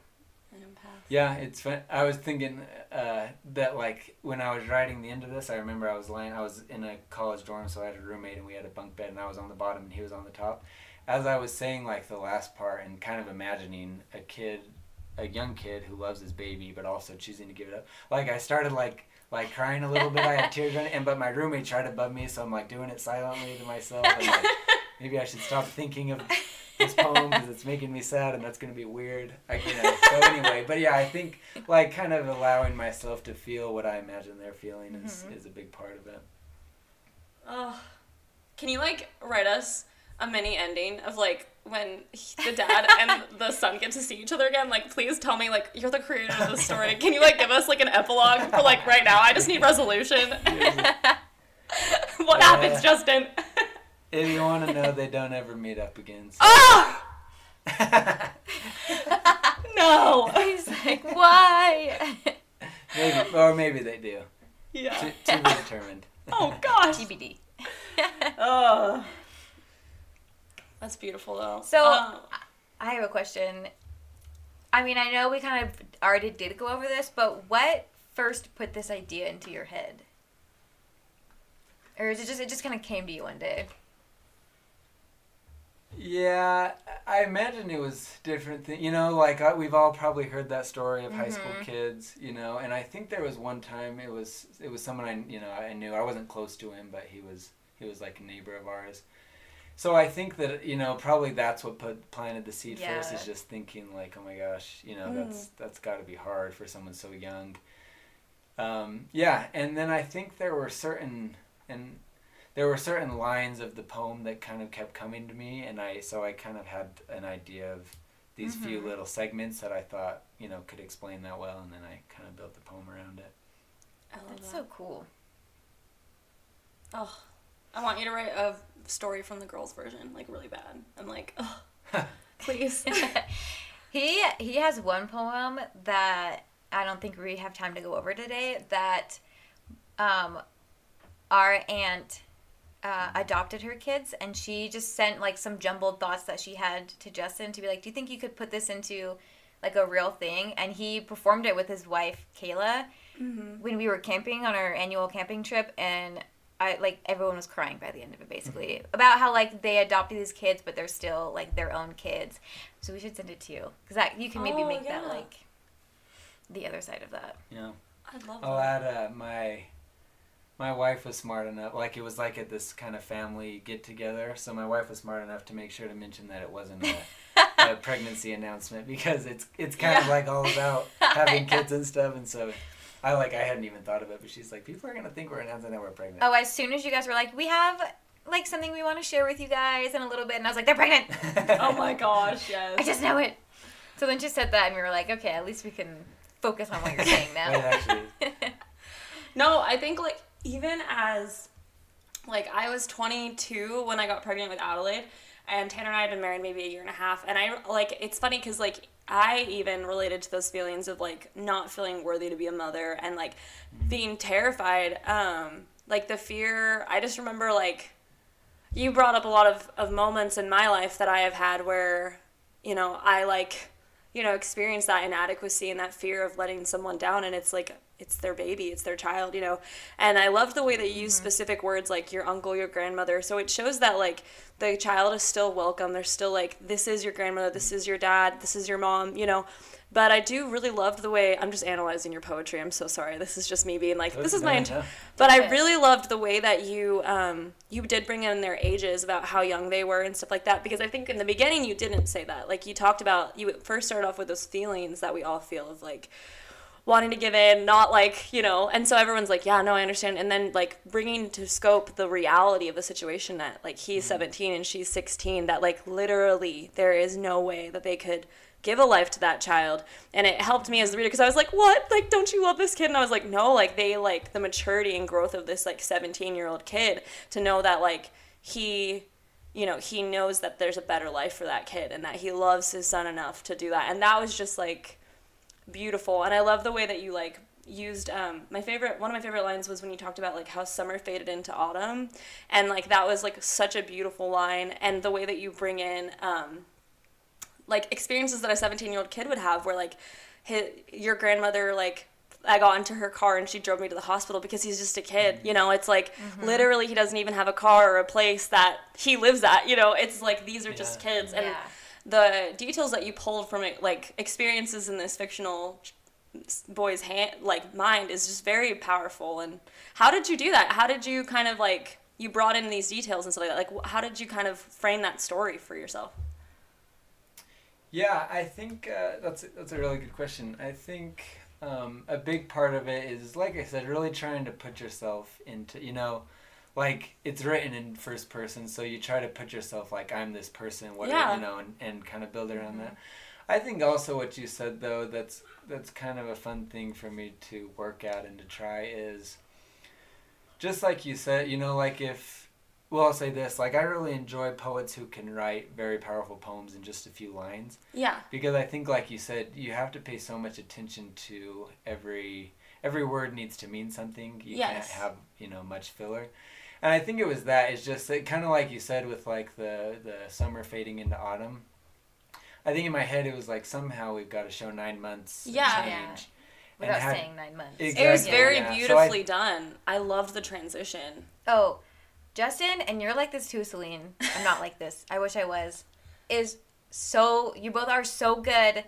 [SPEAKER 1] An empath.
[SPEAKER 3] Yeah, it's fun. I was thinking uh, that like when I was writing the end of this, I remember I was lying. I was in a college dorm, so I had a roommate, and we had a bunk bed, and I was on the bottom, and he was on the top. As I was saying like the last part, and kind of imagining a kid, a young kid who loves his baby, but also choosing to give it up. Like I started like like crying a little bit. I had tears running, and but my roommate tried above me, so I'm like doing it silently to myself. And, like, maybe I should stop thinking of this poem because it's making me sad and that's going to be weird. I, you know, so anyway, but yeah, I think like kind of allowing myself to feel what I imagine they're feeling is,
[SPEAKER 2] Mhm.
[SPEAKER 3] is a big part of it.
[SPEAKER 1] Oh, Can you like write us a mini ending of like when he- the dad and the son get to see each other again? Like, please tell me like you're the creator of this story. Can you like give us like an epilogue for like right now? I just need resolution. what happens, Justin?
[SPEAKER 3] If you want to know, they don't ever meet up again. So.
[SPEAKER 1] Ah! no.
[SPEAKER 2] He's like, why?
[SPEAKER 3] maybe, or maybe they do.
[SPEAKER 1] Yeah.
[SPEAKER 3] To, to be determined.
[SPEAKER 1] Oh gosh.
[SPEAKER 2] TBD.
[SPEAKER 1] Oh. That's beautiful though.
[SPEAKER 2] So-
[SPEAKER 1] Oh.
[SPEAKER 2] I have a question. I mean, I know we kind of already did go over this, but what first put this idea into your head? Or is it just it just kind of came to you one day?
[SPEAKER 3] Yeah, I imagine it was different. Thing, you know, like uh, we've all probably heard that story of high school
[SPEAKER 2] Mhm.
[SPEAKER 3] kids. You know, and I think there was one time it was it was someone I you know I knew I wasn't close to him, but he was he was like a neighbor of ours. So I think that you know probably that's what put planted the seed first
[SPEAKER 2] Yeah.
[SPEAKER 3] is just thinking like oh my gosh you know
[SPEAKER 1] Mm.
[SPEAKER 3] that's that's got to be hard for someone so young. Um, yeah, and then I think there were certain and there were certain lines of the poem that kind of kept coming to me and i so i kind of had an idea of these few
[SPEAKER 2] Mhm.
[SPEAKER 3] little segments that i thought you know could explain that well and then i kind of built the poem around it
[SPEAKER 1] I love
[SPEAKER 2] That's
[SPEAKER 1] that.
[SPEAKER 2] so cool.
[SPEAKER 1] Oh, I want you to write a story from the girls' version, like really bad. I'm like, oh, please.
[SPEAKER 2] he he has one poem that I don't think we have time to go over today. That um, our aunt uh, adopted her kids, and she just sent like some jumbled thoughts that she had to Justin to be like, "Do you think you could put this into like a real thing?" And he performed it with his wife Kayla
[SPEAKER 1] mm-hmm.
[SPEAKER 2] when we were camping on our annual camping trip, and I like everyone was crying by the end of it, basically about how like they adopted these kids, but they're still like their own kids. So we should send it to you because that you can maybe
[SPEAKER 1] Oh,
[SPEAKER 2] make that like the other side of that.
[SPEAKER 3] Yeah. know
[SPEAKER 1] I love
[SPEAKER 3] i'll
[SPEAKER 1] that.
[SPEAKER 3] add uh, my my wife was smart enough like it was like at this kind of family get together so my wife was smart enough to make sure to mention that it wasn't a, a pregnancy announcement because it's it's kind of like all about having
[SPEAKER 2] Yeah.
[SPEAKER 3] kids and stuff and so i like i hadn't even thought of it but she's like people are gonna think we're announcing that we're pregnant
[SPEAKER 2] Oh, as soon as you guys were like, we have like something we want to share with you guys in a little bit, and I was like, they're pregnant.
[SPEAKER 1] Oh my gosh, yes.
[SPEAKER 2] I just know it. So then she said that, and we were like, okay, at least we can focus on what you're saying now.
[SPEAKER 3] Wait, actually,
[SPEAKER 1] No, I think like even as like I was 22 when I got pregnant with Adelaide, and Tanner and I had been married maybe a year and a half, and I like it's funny because like I even related to those feelings of like not feeling worthy to be a mother and like being terrified. Um, like the fear. I just remember like you brought up a lot of, of moments in my life that I have had where, you know, I like, you know, experience that inadequacy and that fear of letting someone down. And it's like, it's their baby, it's their child, you know. And I loved the way that you use specific words like your uncle, your grandmother. So it shows that, like, the child is still welcome. They're still like, this is your grandmother, this is your dad, this is your mom, you know. But I do really love the way I'm just analyzing your poetry. I'm so sorry. This is just me being like, this is my.
[SPEAKER 3] No,
[SPEAKER 1] Int- but I really loved the way that you um, you did bring in their ages about how young they were and stuff like that because I think in the beginning you didn't say that. Like you talked about you first started off with those feelings that we all feel of like wanting to give in, not like, you know, and so everyone's like, yeah, no, I understand. And then like bringing to scope the reality of the situation that like he's mm-hmm. 17 and she's 16 that like literally there is no way that they could give a life to that child. And it helped me as the reader because i was like what? Like don't you love this kid? And i was like no like they like the maturity and growth of this like 17 year old kid to know that like he you know he knows that there's a better life for that kid and that he loves his son enough to do that. And that was just like beautiful and i love the way that you like used um my favorite one of my favorite lines was when you talked about like how summer faded into autumn and like that was like such a beautiful line and the way that you bring in um like experiences that a 17 year old kid would have where like his, your grandmother like I got into her car and she drove me to the hospital because he's just a kid. You know, it's like literally he doesn't even have a car or a place that he lives at. You know, it's like these are just kids and
[SPEAKER 2] Yeah.
[SPEAKER 1] The details that you pulled from it, like experiences in this fictional boy's hand, like mind, is just very powerful. And how did you do that? How did you kind of like you brought in these details and stuff like that? Like, how did you kind of frame that story for yourself?
[SPEAKER 3] Yeah, I think uh, that's a, that's a really good question. I think um, a big part of it is, like I said, really trying to put yourself into, you know, like it's written in first person, so you try to put yourself like I'm this person, what
[SPEAKER 1] Yeah.
[SPEAKER 3] you know, and, and kind of build around that. Mm-hmm. I think also what you said though that's that's kind of a fun thing for me to work at and to try is just like you said, you know, like if well, I'll say this, like I really enjoy poets who can write very powerful poems in just a few lines
[SPEAKER 1] Yeah.
[SPEAKER 3] because I think like you said, you have to pay so much attention to every every word needs to mean something. You
[SPEAKER 1] Yes.
[SPEAKER 3] can't have, you know, much filler. And I think it was that. It's just that kind of like you said with like the the summer fading into autumn. I think in my head it was like somehow we've got to show nine months. and
[SPEAKER 1] Yeah.
[SPEAKER 3] change.
[SPEAKER 2] Yeah. Without
[SPEAKER 3] had-
[SPEAKER 2] saying nine months.
[SPEAKER 3] Exactly.
[SPEAKER 1] It was very
[SPEAKER 3] yeah. So I-
[SPEAKER 1] beautifully done. I loved the transition.
[SPEAKER 2] Oh, Justin, and you're like this too, Celine. I'm not like this. I wish I was. Is so you both are so good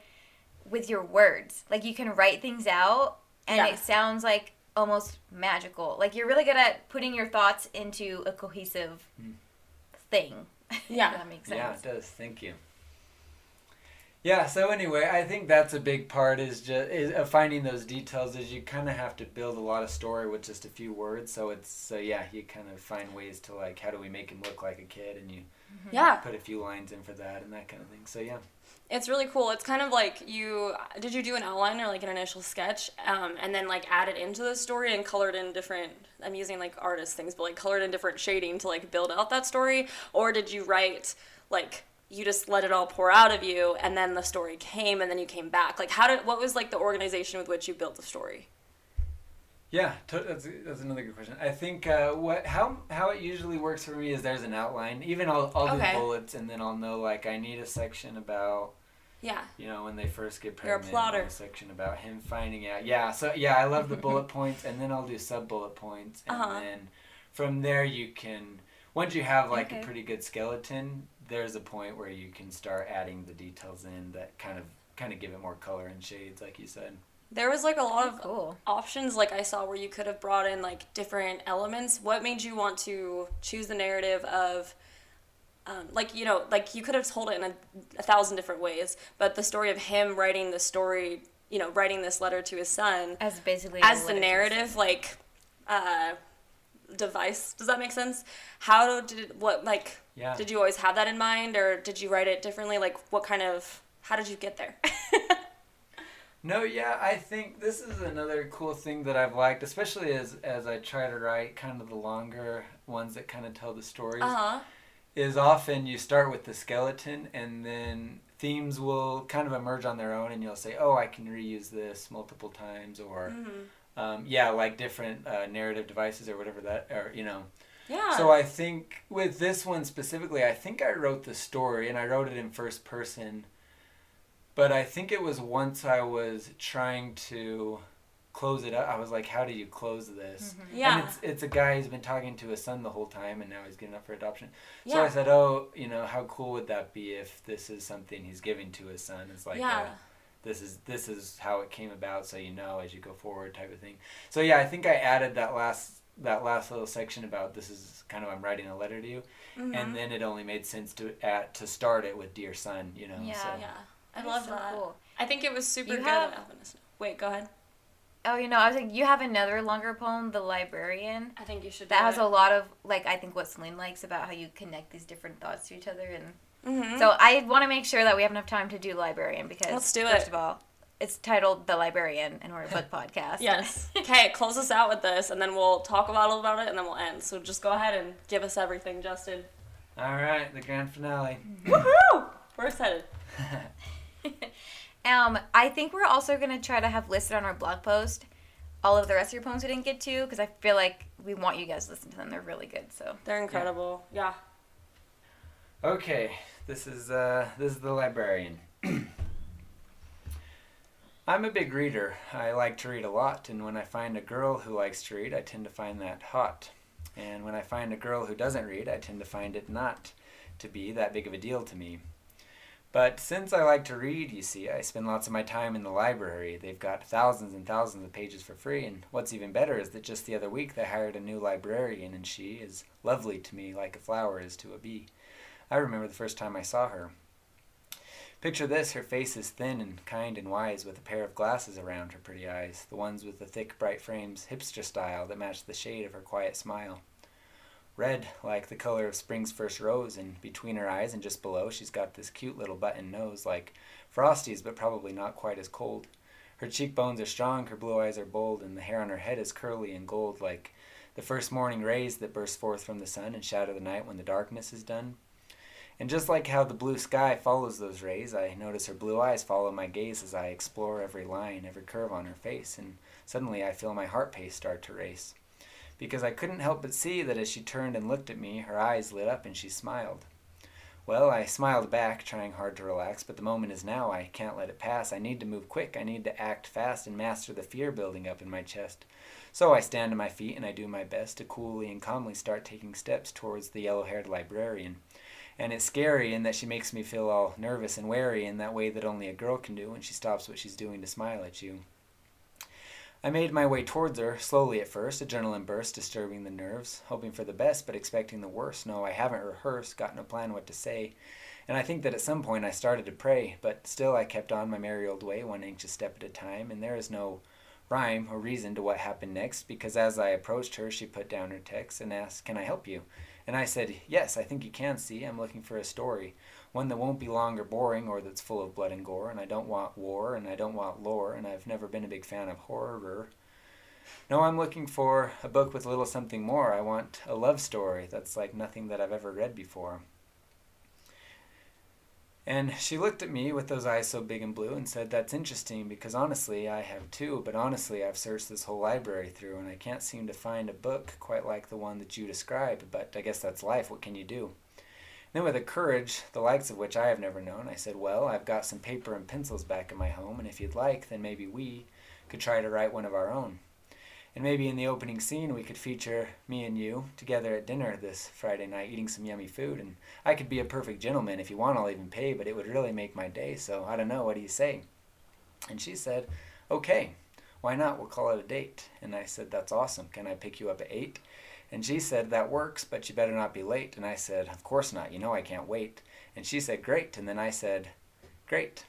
[SPEAKER 2] with your words. Like you can write things out, and
[SPEAKER 1] Yeah.
[SPEAKER 2] it sounds like almost magical. Like you're really good at putting your thoughts into a cohesive hmm. thing.
[SPEAKER 1] Yeah.
[SPEAKER 2] that makes sense.
[SPEAKER 3] Yeah, it does. Thank you. Yeah. So anyway, I think that's a big part is just is of finding those details. Is you kind of have to build a lot of story with just a few words. So it's so yeah, you kind of find ways to like how do we make him look like a kid, and you mm-hmm.
[SPEAKER 1] Yeah.
[SPEAKER 3] put a few lines in for that and that kind of thing. So yeah.
[SPEAKER 1] It's really cool. It's kind of like you did you do an outline or like an initial sketch, um, and then like add it into the story and colored in different. I'm using like artist things, but like colored in different shading to like build out that story. Or did you write like you just let it all pour out of you, and then the story came, and then you came back? Like how did what was like the organization with which you built the story?
[SPEAKER 3] Yeah, that's, that's another good question. I think uh, what how how it usually works for me is there's an outline. Even I'll I'll
[SPEAKER 1] Okay.
[SPEAKER 3] do bullets and then I'll know like I need a section about
[SPEAKER 1] Yeah.
[SPEAKER 3] you know when they first get
[SPEAKER 1] You're a plotter.
[SPEAKER 3] A section about him finding out. Yeah, so yeah, I love the bullet points and then I'll do sub bullet points and
[SPEAKER 1] Uh-huh.
[SPEAKER 3] then from there you can once you have like
[SPEAKER 2] Okay.
[SPEAKER 3] a pretty good skeleton, there's a point where you can start adding the details in that kind of kind of give it more color and shades, like you said.
[SPEAKER 1] There was like a lot of
[SPEAKER 2] Cool.
[SPEAKER 1] options like I saw where you could have brought in like different elements. What made you want to choose the narrative of um, like you know like you could have told it in a, a thousand different ways, but the story of him writing the story, you know, writing this letter to his son
[SPEAKER 2] As basically
[SPEAKER 1] as the
[SPEAKER 2] what it is.
[SPEAKER 1] narrative like uh, device. Does that make sense? How did what like
[SPEAKER 3] Yeah.
[SPEAKER 1] did you always have that in mind, or did you write it differently? Like what kind of how did you get there?
[SPEAKER 3] No, yeah, I think this is another cool thing that I've liked, especially as as I try to write kind of the longer ones that kind of tell the stories.
[SPEAKER 1] uh huh.
[SPEAKER 3] Is often you start with the skeleton and then themes will kind of emerge on their own, and you'll say, "Oh, I can reuse this multiple times," or
[SPEAKER 1] hmm
[SPEAKER 3] um, yeah, like different uh, narrative devices or whatever that, or you know.
[SPEAKER 1] Yeah.
[SPEAKER 3] So I think with this one specifically, I think I wrote the story and I wrote it in first person. But I think it was once I was trying to close it up. I was like, "How do you close this?"
[SPEAKER 1] yeah.
[SPEAKER 3] And it's it's a guy who's been talking to his son the whole time, and now he's getting up for adoption. So
[SPEAKER 1] yeah.
[SPEAKER 3] I said, "Oh, you know, how cool would that be if this is something he's giving to his son?" It's like,
[SPEAKER 1] yeah.
[SPEAKER 3] uh, this is this is how it came about, so you know as you go forward, type of thing. So yeah, I think I added that last that last little section about this is kind of I'm writing a letter to you,
[SPEAKER 1] Mhm.
[SPEAKER 3] and then it only made sense to at to start it with dear son, you know.
[SPEAKER 2] Yeah.
[SPEAKER 3] So.
[SPEAKER 1] yeah. I
[SPEAKER 2] That is
[SPEAKER 1] love
[SPEAKER 2] so
[SPEAKER 1] that.
[SPEAKER 2] cool.
[SPEAKER 1] I think it was super
[SPEAKER 2] You
[SPEAKER 1] good.
[SPEAKER 2] have-
[SPEAKER 1] Alvinus. Wait, go ahead.
[SPEAKER 2] Oh, you know, I was like, you have another longer poem, The Librarian.
[SPEAKER 1] I think you should.
[SPEAKER 2] That
[SPEAKER 1] do
[SPEAKER 2] has
[SPEAKER 1] it.
[SPEAKER 2] a lot of like I think what Celine likes about how you connect these different thoughts to each other, and
[SPEAKER 1] Mhm.
[SPEAKER 2] so I want to make sure that we have enough time to do librarian because
[SPEAKER 1] Let's do it.
[SPEAKER 2] first
[SPEAKER 1] it.
[SPEAKER 2] of all, it's titled The Librarian, and we're a book podcast.
[SPEAKER 1] Yes. Okay, close us out with this, and then we'll talk about all about it, and then we'll end. So just go ahead and give us everything, Justin.
[SPEAKER 3] All right, the grand finale.
[SPEAKER 1] Woohoo! We're excited.
[SPEAKER 2] um, I think we're also gonna try to have listed on our blog post all of the rest of your poems we didn't get to because I feel like we want you guys to listen to them. They're really good. So
[SPEAKER 1] They're incredible. Yeah.
[SPEAKER 3] Okay, this is uh, this is the librarian. I'm a big reader. I like to read a lot, and when I find a girl who likes to read, I tend to find that hot. And when I find a girl who doesn't read, I tend to find it not to be that big of a deal to me. But since I like to read, you see, I spend lots of my time in the library. They've got thousands and thousands of pages for free, and what's even better is that just the other week they hired a new librarian, and she is lovely to me like a flower is to a bee. I remember the first time I saw her. Picture this her face is thin and kind and wise, with a pair of glasses around her pretty eyes, the ones with the thick, bright frames, hipster style, that match the shade of her quiet smile. Red like the color of spring's first rose, and between her eyes and just below, she's got this cute little button nose like Frosty's, but probably not quite as cold. Her cheekbones are strong, her blue eyes are bold, and the hair on her head is curly and gold like the first morning rays that burst forth from the sun and shadow the night when the darkness is done. And just like how the blue sky follows those rays, I notice her blue eyes follow my gaze as I explore every line, every curve on her face, and suddenly I feel my heart pace start to race. Because I couldn't help but see that as she turned and looked at me, her eyes lit up and she smiled. Well, I smiled back, trying hard to relax, but the moment is now. I can't let it pass. I need to move quick. I need to act fast and master the fear building up in my chest. So I stand to my feet and I do my best to coolly and calmly start taking steps towards the yellow haired librarian. And it's scary in that she makes me feel all nervous and wary in that way that only a girl can do when she stops what she's doing to smile at you. I made my way towards her, slowly at first, adrenaline burst disturbing the nerves, hoping for the best but expecting the worst. No, I haven't rehearsed, got no plan what to say. And I think that at some point I started to pray, but still I kept on my merry old way, one anxious step at a time, and there is no rhyme or reason to what happened next, because as I approached her, she put down her text and asked, Can I help you? And I said, Yes, I think you can see. I'm looking for a story. One that won't be long or boring or that's full of blood and gore. And I don't want war and I don't want lore. And I've never been a big fan of horror. No, I'm looking for a book with a little something more. I want a love story that's like nothing that I've ever read before. And she looked at me with those eyes so big and blue and said, That's interesting because honestly, I have too, but honestly, I've searched this whole library through and I can't seem to find a book quite like the one that you described, but I guess that's life. What can you do? Then, with a courage, the likes of which I have never known, I said, Well, I've got some paper and pencils back in my home, and if you'd like, then maybe we could try to write one of our own. And maybe in the opening scene, we could feature me and you together at dinner this Friday night eating some yummy food. And I could be a perfect gentleman. If you want, I'll even pay, but it would really make my day. So I don't know. What do you say? And she said, Okay, why not? We'll call it a date. And I said, That's awesome. Can I pick you up at 8? And she said, That works, but you better not be late. And I said, Of course not. You know I can't wait. And she said, Great. And then I said, Great.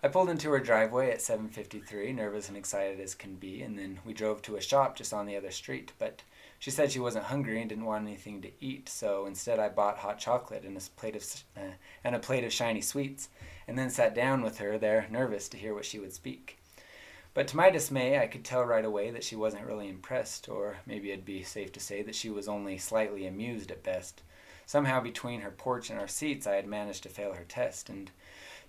[SPEAKER 3] I pulled into her driveway at 7:53, nervous and excited as can be, and then we drove to a shop just on the other street. But she said she wasn't hungry and didn't want anything to eat, so instead I bought hot chocolate and a plate of uh, and a plate of shiny sweets, and then sat down with her there, nervous to hear what she would speak. But to my dismay, I could tell right away that she wasn't really impressed, or maybe it'd be safe to say that she was only slightly amused at best. Somehow, between her porch and our seats, I had managed to fail her test, and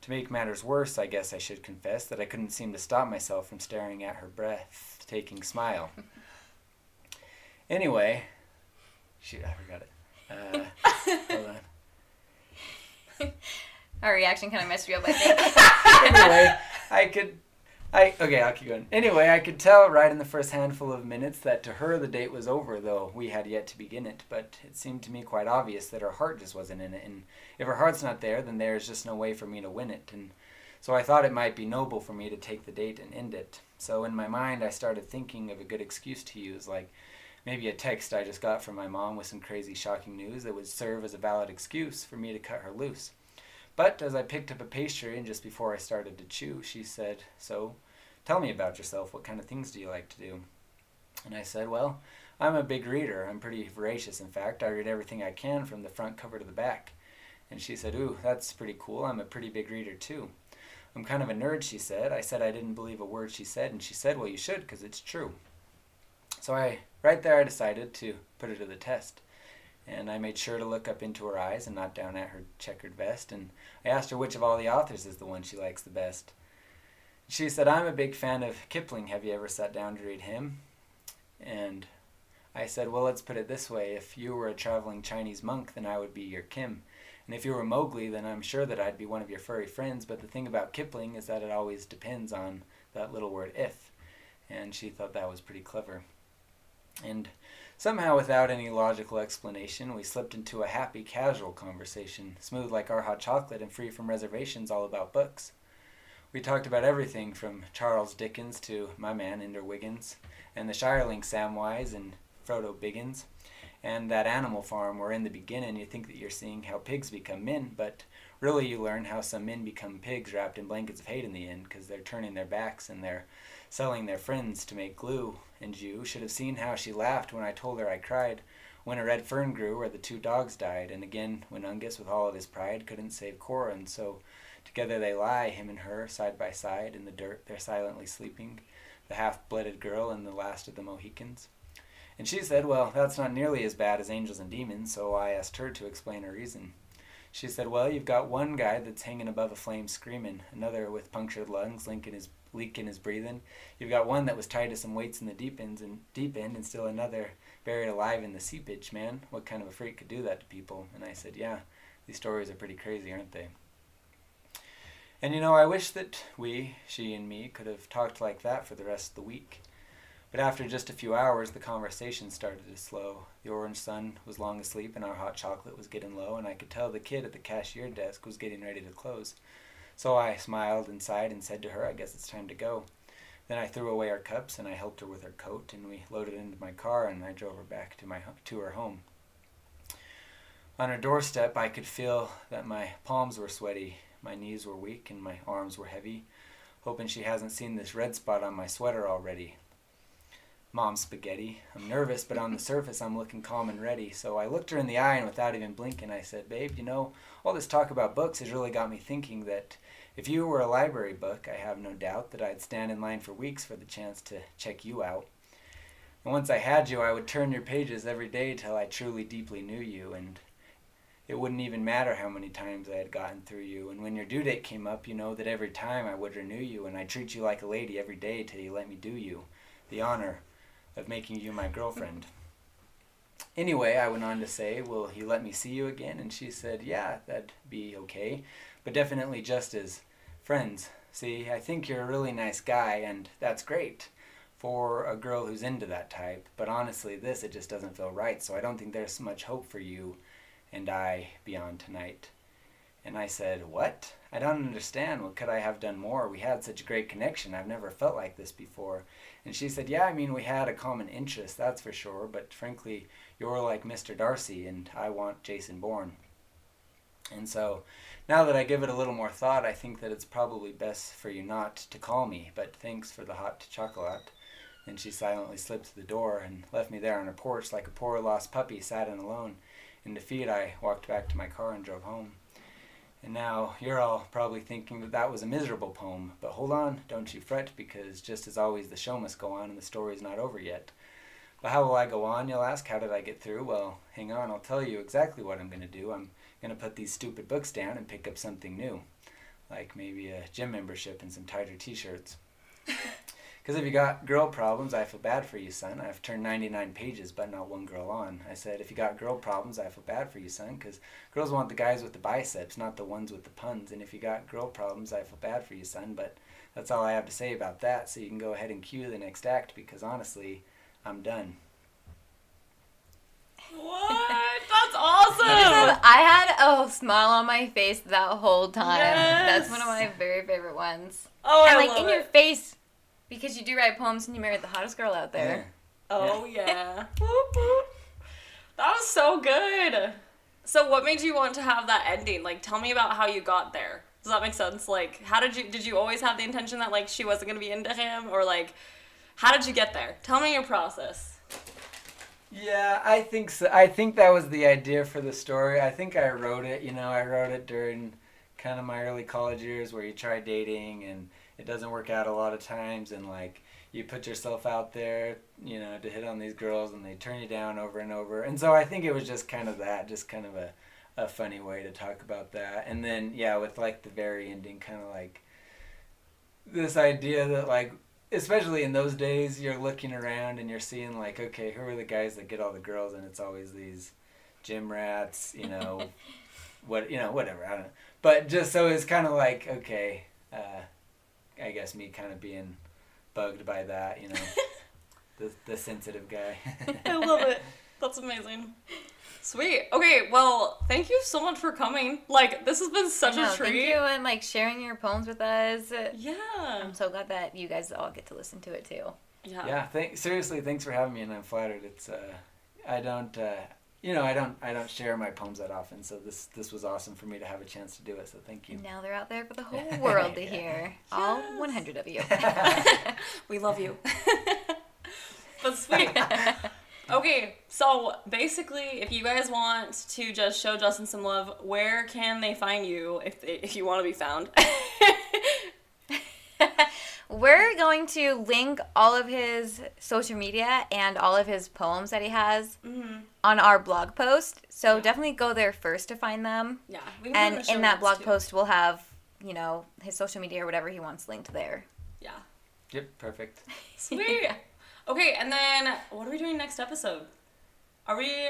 [SPEAKER 3] to make matters worse, I guess I should confess that I couldn't seem to stop myself from staring at her breathtaking smile. anyway, shoot, I forgot it. Uh, hold on.
[SPEAKER 2] Our reaction kind of messed you up, I think.
[SPEAKER 3] anyway, I could I okay, I'll keep going. Anyway, I could tell right in the first handful of minutes that to her the date was over, though we had yet to begin it. But it seemed to me quite obvious that her heart just wasn't in it, and if her heart's not there, then there's just no way for me to win it. And so I thought it might be noble for me to take the date and end it. So in my mind, I started thinking of a good excuse to use, like maybe a text I just got from my mom with some crazy, shocking news that would serve as a valid excuse for me to cut her loose. But as I picked up a pastry and just before I started to chew, she said, So, tell me about yourself. What kind of things do you like to do? And I said, Well, I'm a big reader. I'm pretty voracious, in fact. I read everything I can from the front cover to the back. And she said, Ooh, that's pretty cool. I'm a pretty big reader, too. I'm kind of a nerd, she said. I said I didn't believe a word she said, and she said, Well, you should, because it's true. So I, right there, I decided to put her to the test and I made sure to look up into her eyes and not down at her checkered vest, and I asked her which of all the authors is the one she likes the best. She said, I'm a big fan of Kipling. Have you ever sat down to read him? And I said, Well, let's put it this way. If you were a traveling Chinese monk, then I would be your Kim. And if you were Mowgli, then I'm sure that I'd be one of your furry friends. But the thing about Kipling is that it always depends on that little word if. And she thought that was pretty clever. And Somehow, without any logical explanation, we slipped into a happy, casual conversation, smooth like our hot chocolate and free from reservations all about books. We talked about everything from Charles Dickens to my man, Ender Wiggins, and the Shireling Samwise and Frodo Biggins, and that animal farm where in the beginning you think that you're seeing how pigs become men, but really you learn how some men become pigs wrapped in blankets of hate in the end because they're turning their backs and they're selling their friends to make glue, and you should have seen how she laughed when I told her I cried, when a red fern grew where the two dogs died, and again when Uncas, with all of his pride, couldn't save Cora, and so together they lie, him and her, side by side, in the dirt, they're silently sleeping, the half blooded girl and the last of the Mohicans. And she said, Well, that's not nearly as bad as angels and demons, so I asked her to explain her reason. She said, Well, you've got one guy that's hanging above a flame screaming, another with punctured lungs, leaking his leak in his breathing. You've got one that was tied to some weights in the deep ends and deep end, and still another buried alive in the seepage. Man, what kind of a freak could do that to people? And I said, Yeah, these stories are pretty crazy, aren't they? And you know, I wish that we, she and me, could have talked like that for the rest of the week. But after just a few hours, the conversation started to slow. The orange sun was long asleep, and our hot chocolate was getting low, and I could tell the kid at the cashier desk was getting ready to close. So I smiled and sighed and said to her, I guess it's time to go. Then I threw away our cups and I helped her with her coat, and we loaded into my car and I drove her back to my to her home. On her doorstep, I could feel that my palms were sweaty, my knees were weak, and my arms were heavy, hoping she hasn't seen this red spot on my sweater already. Mom spaghetti. I'm nervous, but on the surface I'm looking calm and ready. So I looked her in the eye and without even blinking, I said, Babe, you know, all this talk about books has really got me thinking that if you were a library book, I have no doubt that I'd stand in line for weeks for the chance to check you out. And once I had you, I would turn your pages every day till I truly deeply knew you, and it wouldn't even matter how many times I had gotten through you. And when your due date came up, you know that every time I would renew you, and I'd treat you like a lady every day till you let me do you the honor of making you my girlfriend. Anyway, I went on to say, Will he let me see you again? And she said, Yeah, that'd be okay, but definitely just as friends. See, I think you're a really nice guy, and that's great for a girl who's into that type. But honestly, this, it just doesn't feel right, so I don't think there's much hope for you and I beyond tonight. And I said, What? I don't understand. What could I have done more? We had such a great connection. I've never felt like this before. And she said, Yeah, I mean, we had a common interest, that's for sure. But frankly, you're like Mr. Darcy, and I want Jason Bourne. And so now that I give it a little more thought, I think that it's probably best for you not to call me, but thanks for the hot chocolate. Then she silently slipped to the door and left me there on her porch like a poor lost puppy sad and alone. In defeat, I walked back to my car and drove home. And now you're all probably thinking that that was a miserable poem, but hold on, don't you fret, because just as always, the show must go on and the story's not over yet. But how will I go on, you'll ask? How did I get through? Well, hang on, I'll tell you exactly what I'm going to do. I'm going to put these stupid books down and pick up something new, like maybe a gym membership and some tighter t shirts. Because if you got girl problems, I feel bad for you, son. I've turned 99 pages, but not one girl on. I said, if you got girl problems, I feel bad for you, son, because girls want the guys with the biceps, not the ones with the puns. And if you got girl problems, I feel bad for you, son, but that's all I have to say about that. So you can go ahead and cue the next act, because honestly, I'm done.
[SPEAKER 1] What? That's awesome.
[SPEAKER 2] I had a smile on my face that whole time.
[SPEAKER 1] Yes.
[SPEAKER 2] That's one of my very favorite ones.
[SPEAKER 1] oh, I
[SPEAKER 2] and like
[SPEAKER 1] love
[SPEAKER 2] in
[SPEAKER 1] it.
[SPEAKER 2] your face, because you do write poems and you married the hottest girl out
[SPEAKER 3] Yeah.
[SPEAKER 2] there.
[SPEAKER 1] Oh yeah. Whoop, whoop. That was so good. So what made you want to have that ending? Like tell me about how you got there. Does that make sense? Like how did you did you always have the intention that like she wasn't gonna be into him or like how did you get there? Tell me your process.
[SPEAKER 3] Yeah, I think so. I think that was the idea for the story. I think I wrote it, you know, I wrote it during kind of my early college years where you try dating and it doesn't work out a lot of times and like you put yourself out there, you know, to hit on these girls and they turn you down over and over. And so I think it was just kind of that, just kind of a a funny way to talk about that. And then yeah, with like the very ending kind of like this idea that like especially in those days, you're looking around and you're seeing like, okay, who are the guys that get all the girls? And it's always these gym rats, you know, what you know, whatever. I don't know. But just so it's kind of like, okay, uh, I guess me kind of being bugged by that, you know, the the sensitive guy.
[SPEAKER 1] I love it. That's amazing. Sweet. Okay, well, thank you so much for coming. Like, this has been such
[SPEAKER 2] No,
[SPEAKER 1] a
[SPEAKER 2] thank
[SPEAKER 1] treat.
[SPEAKER 2] you and like sharing your poems with us.
[SPEAKER 1] Yeah.
[SPEAKER 2] I'm so glad that you guys all get to listen to it too.
[SPEAKER 1] Yeah.
[SPEAKER 3] yeah, thank, seriously, thanks for having me, and I'm flattered. It's uh, I don't. Uh, you know, I don't I don't share my poems that often, so this this was awesome for me to have a chance to do it. So thank you.
[SPEAKER 2] Now they're out there for the whole world to
[SPEAKER 3] Yeah.
[SPEAKER 2] hear. All 100 of you.
[SPEAKER 1] we love you. That's sweet. Okay, so basically, if you guys want to just show Justin some love, where can they find you if they, if you want to be found?
[SPEAKER 2] We're going to link all of his social media and all of his poems that he has
[SPEAKER 1] mm-hmm.
[SPEAKER 2] on our blog post. So
[SPEAKER 1] Yeah.
[SPEAKER 2] definitely go there first to find them.
[SPEAKER 1] Yeah, we can
[SPEAKER 2] And in that blog
[SPEAKER 1] too.
[SPEAKER 2] post, we'll have, you know, his social media or whatever he wants linked there.
[SPEAKER 1] Yeah,
[SPEAKER 3] Yep, perfect.
[SPEAKER 1] sweet. okay, and then what are we doing next episode? Are we?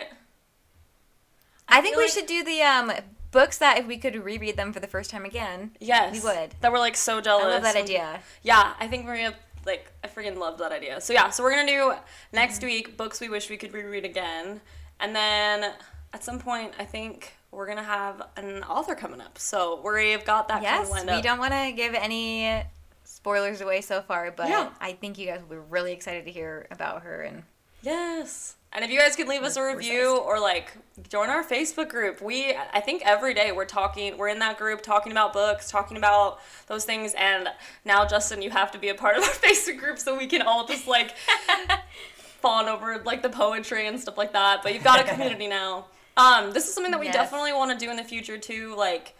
[SPEAKER 2] I think we
[SPEAKER 1] like-
[SPEAKER 2] should do the um, books that if we could reread them for the first time again.
[SPEAKER 1] Yes,
[SPEAKER 2] We would.
[SPEAKER 1] That we're like so jealous.
[SPEAKER 2] I love that idea.
[SPEAKER 1] Yeah, I think we're gonna like I freaking love that idea. So yeah, so we're gonna do next
[SPEAKER 2] Mm-hmm.
[SPEAKER 1] week books we wish we could reread again, and then at some point I think we're gonna have an author coming up. So we've got that kind
[SPEAKER 2] Yes,
[SPEAKER 1] of
[SPEAKER 2] we don't want to give any spoilers away so far, but
[SPEAKER 1] Yeah.
[SPEAKER 2] I think you guys will be really excited to hear about her and
[SPEAKER 1] Yes. And if you guys could leave us a review or like join our Facebook group, we I think every day we're talking we're in that group talking about books, talking about those things and now Justin you have to be a part of our Facebook group so we can all just like fawn over like the poetry and stuff like that. But you've got a community now. Um this is something that we
[SPEAKER 2] Yes.
[SPEAKER 1] definitely want to do in the future too like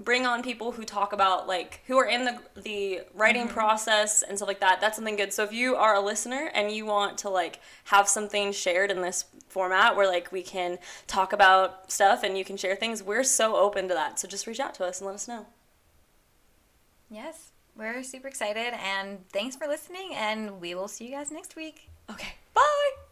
[SPEAKER 1] bring on people who talk about like who are in the the writing mm-hmm. process and stuff like that that's something good. So if you are a listener and you want to like have something shared in this format where like we can talk about stuff and you can share things we're so open to that. So just reach out to us and let us know.
[SPEAKER 2] Yes, we're super excited and thanks for listening and we will see you guys next week.
[SPEAKER 1] okay bye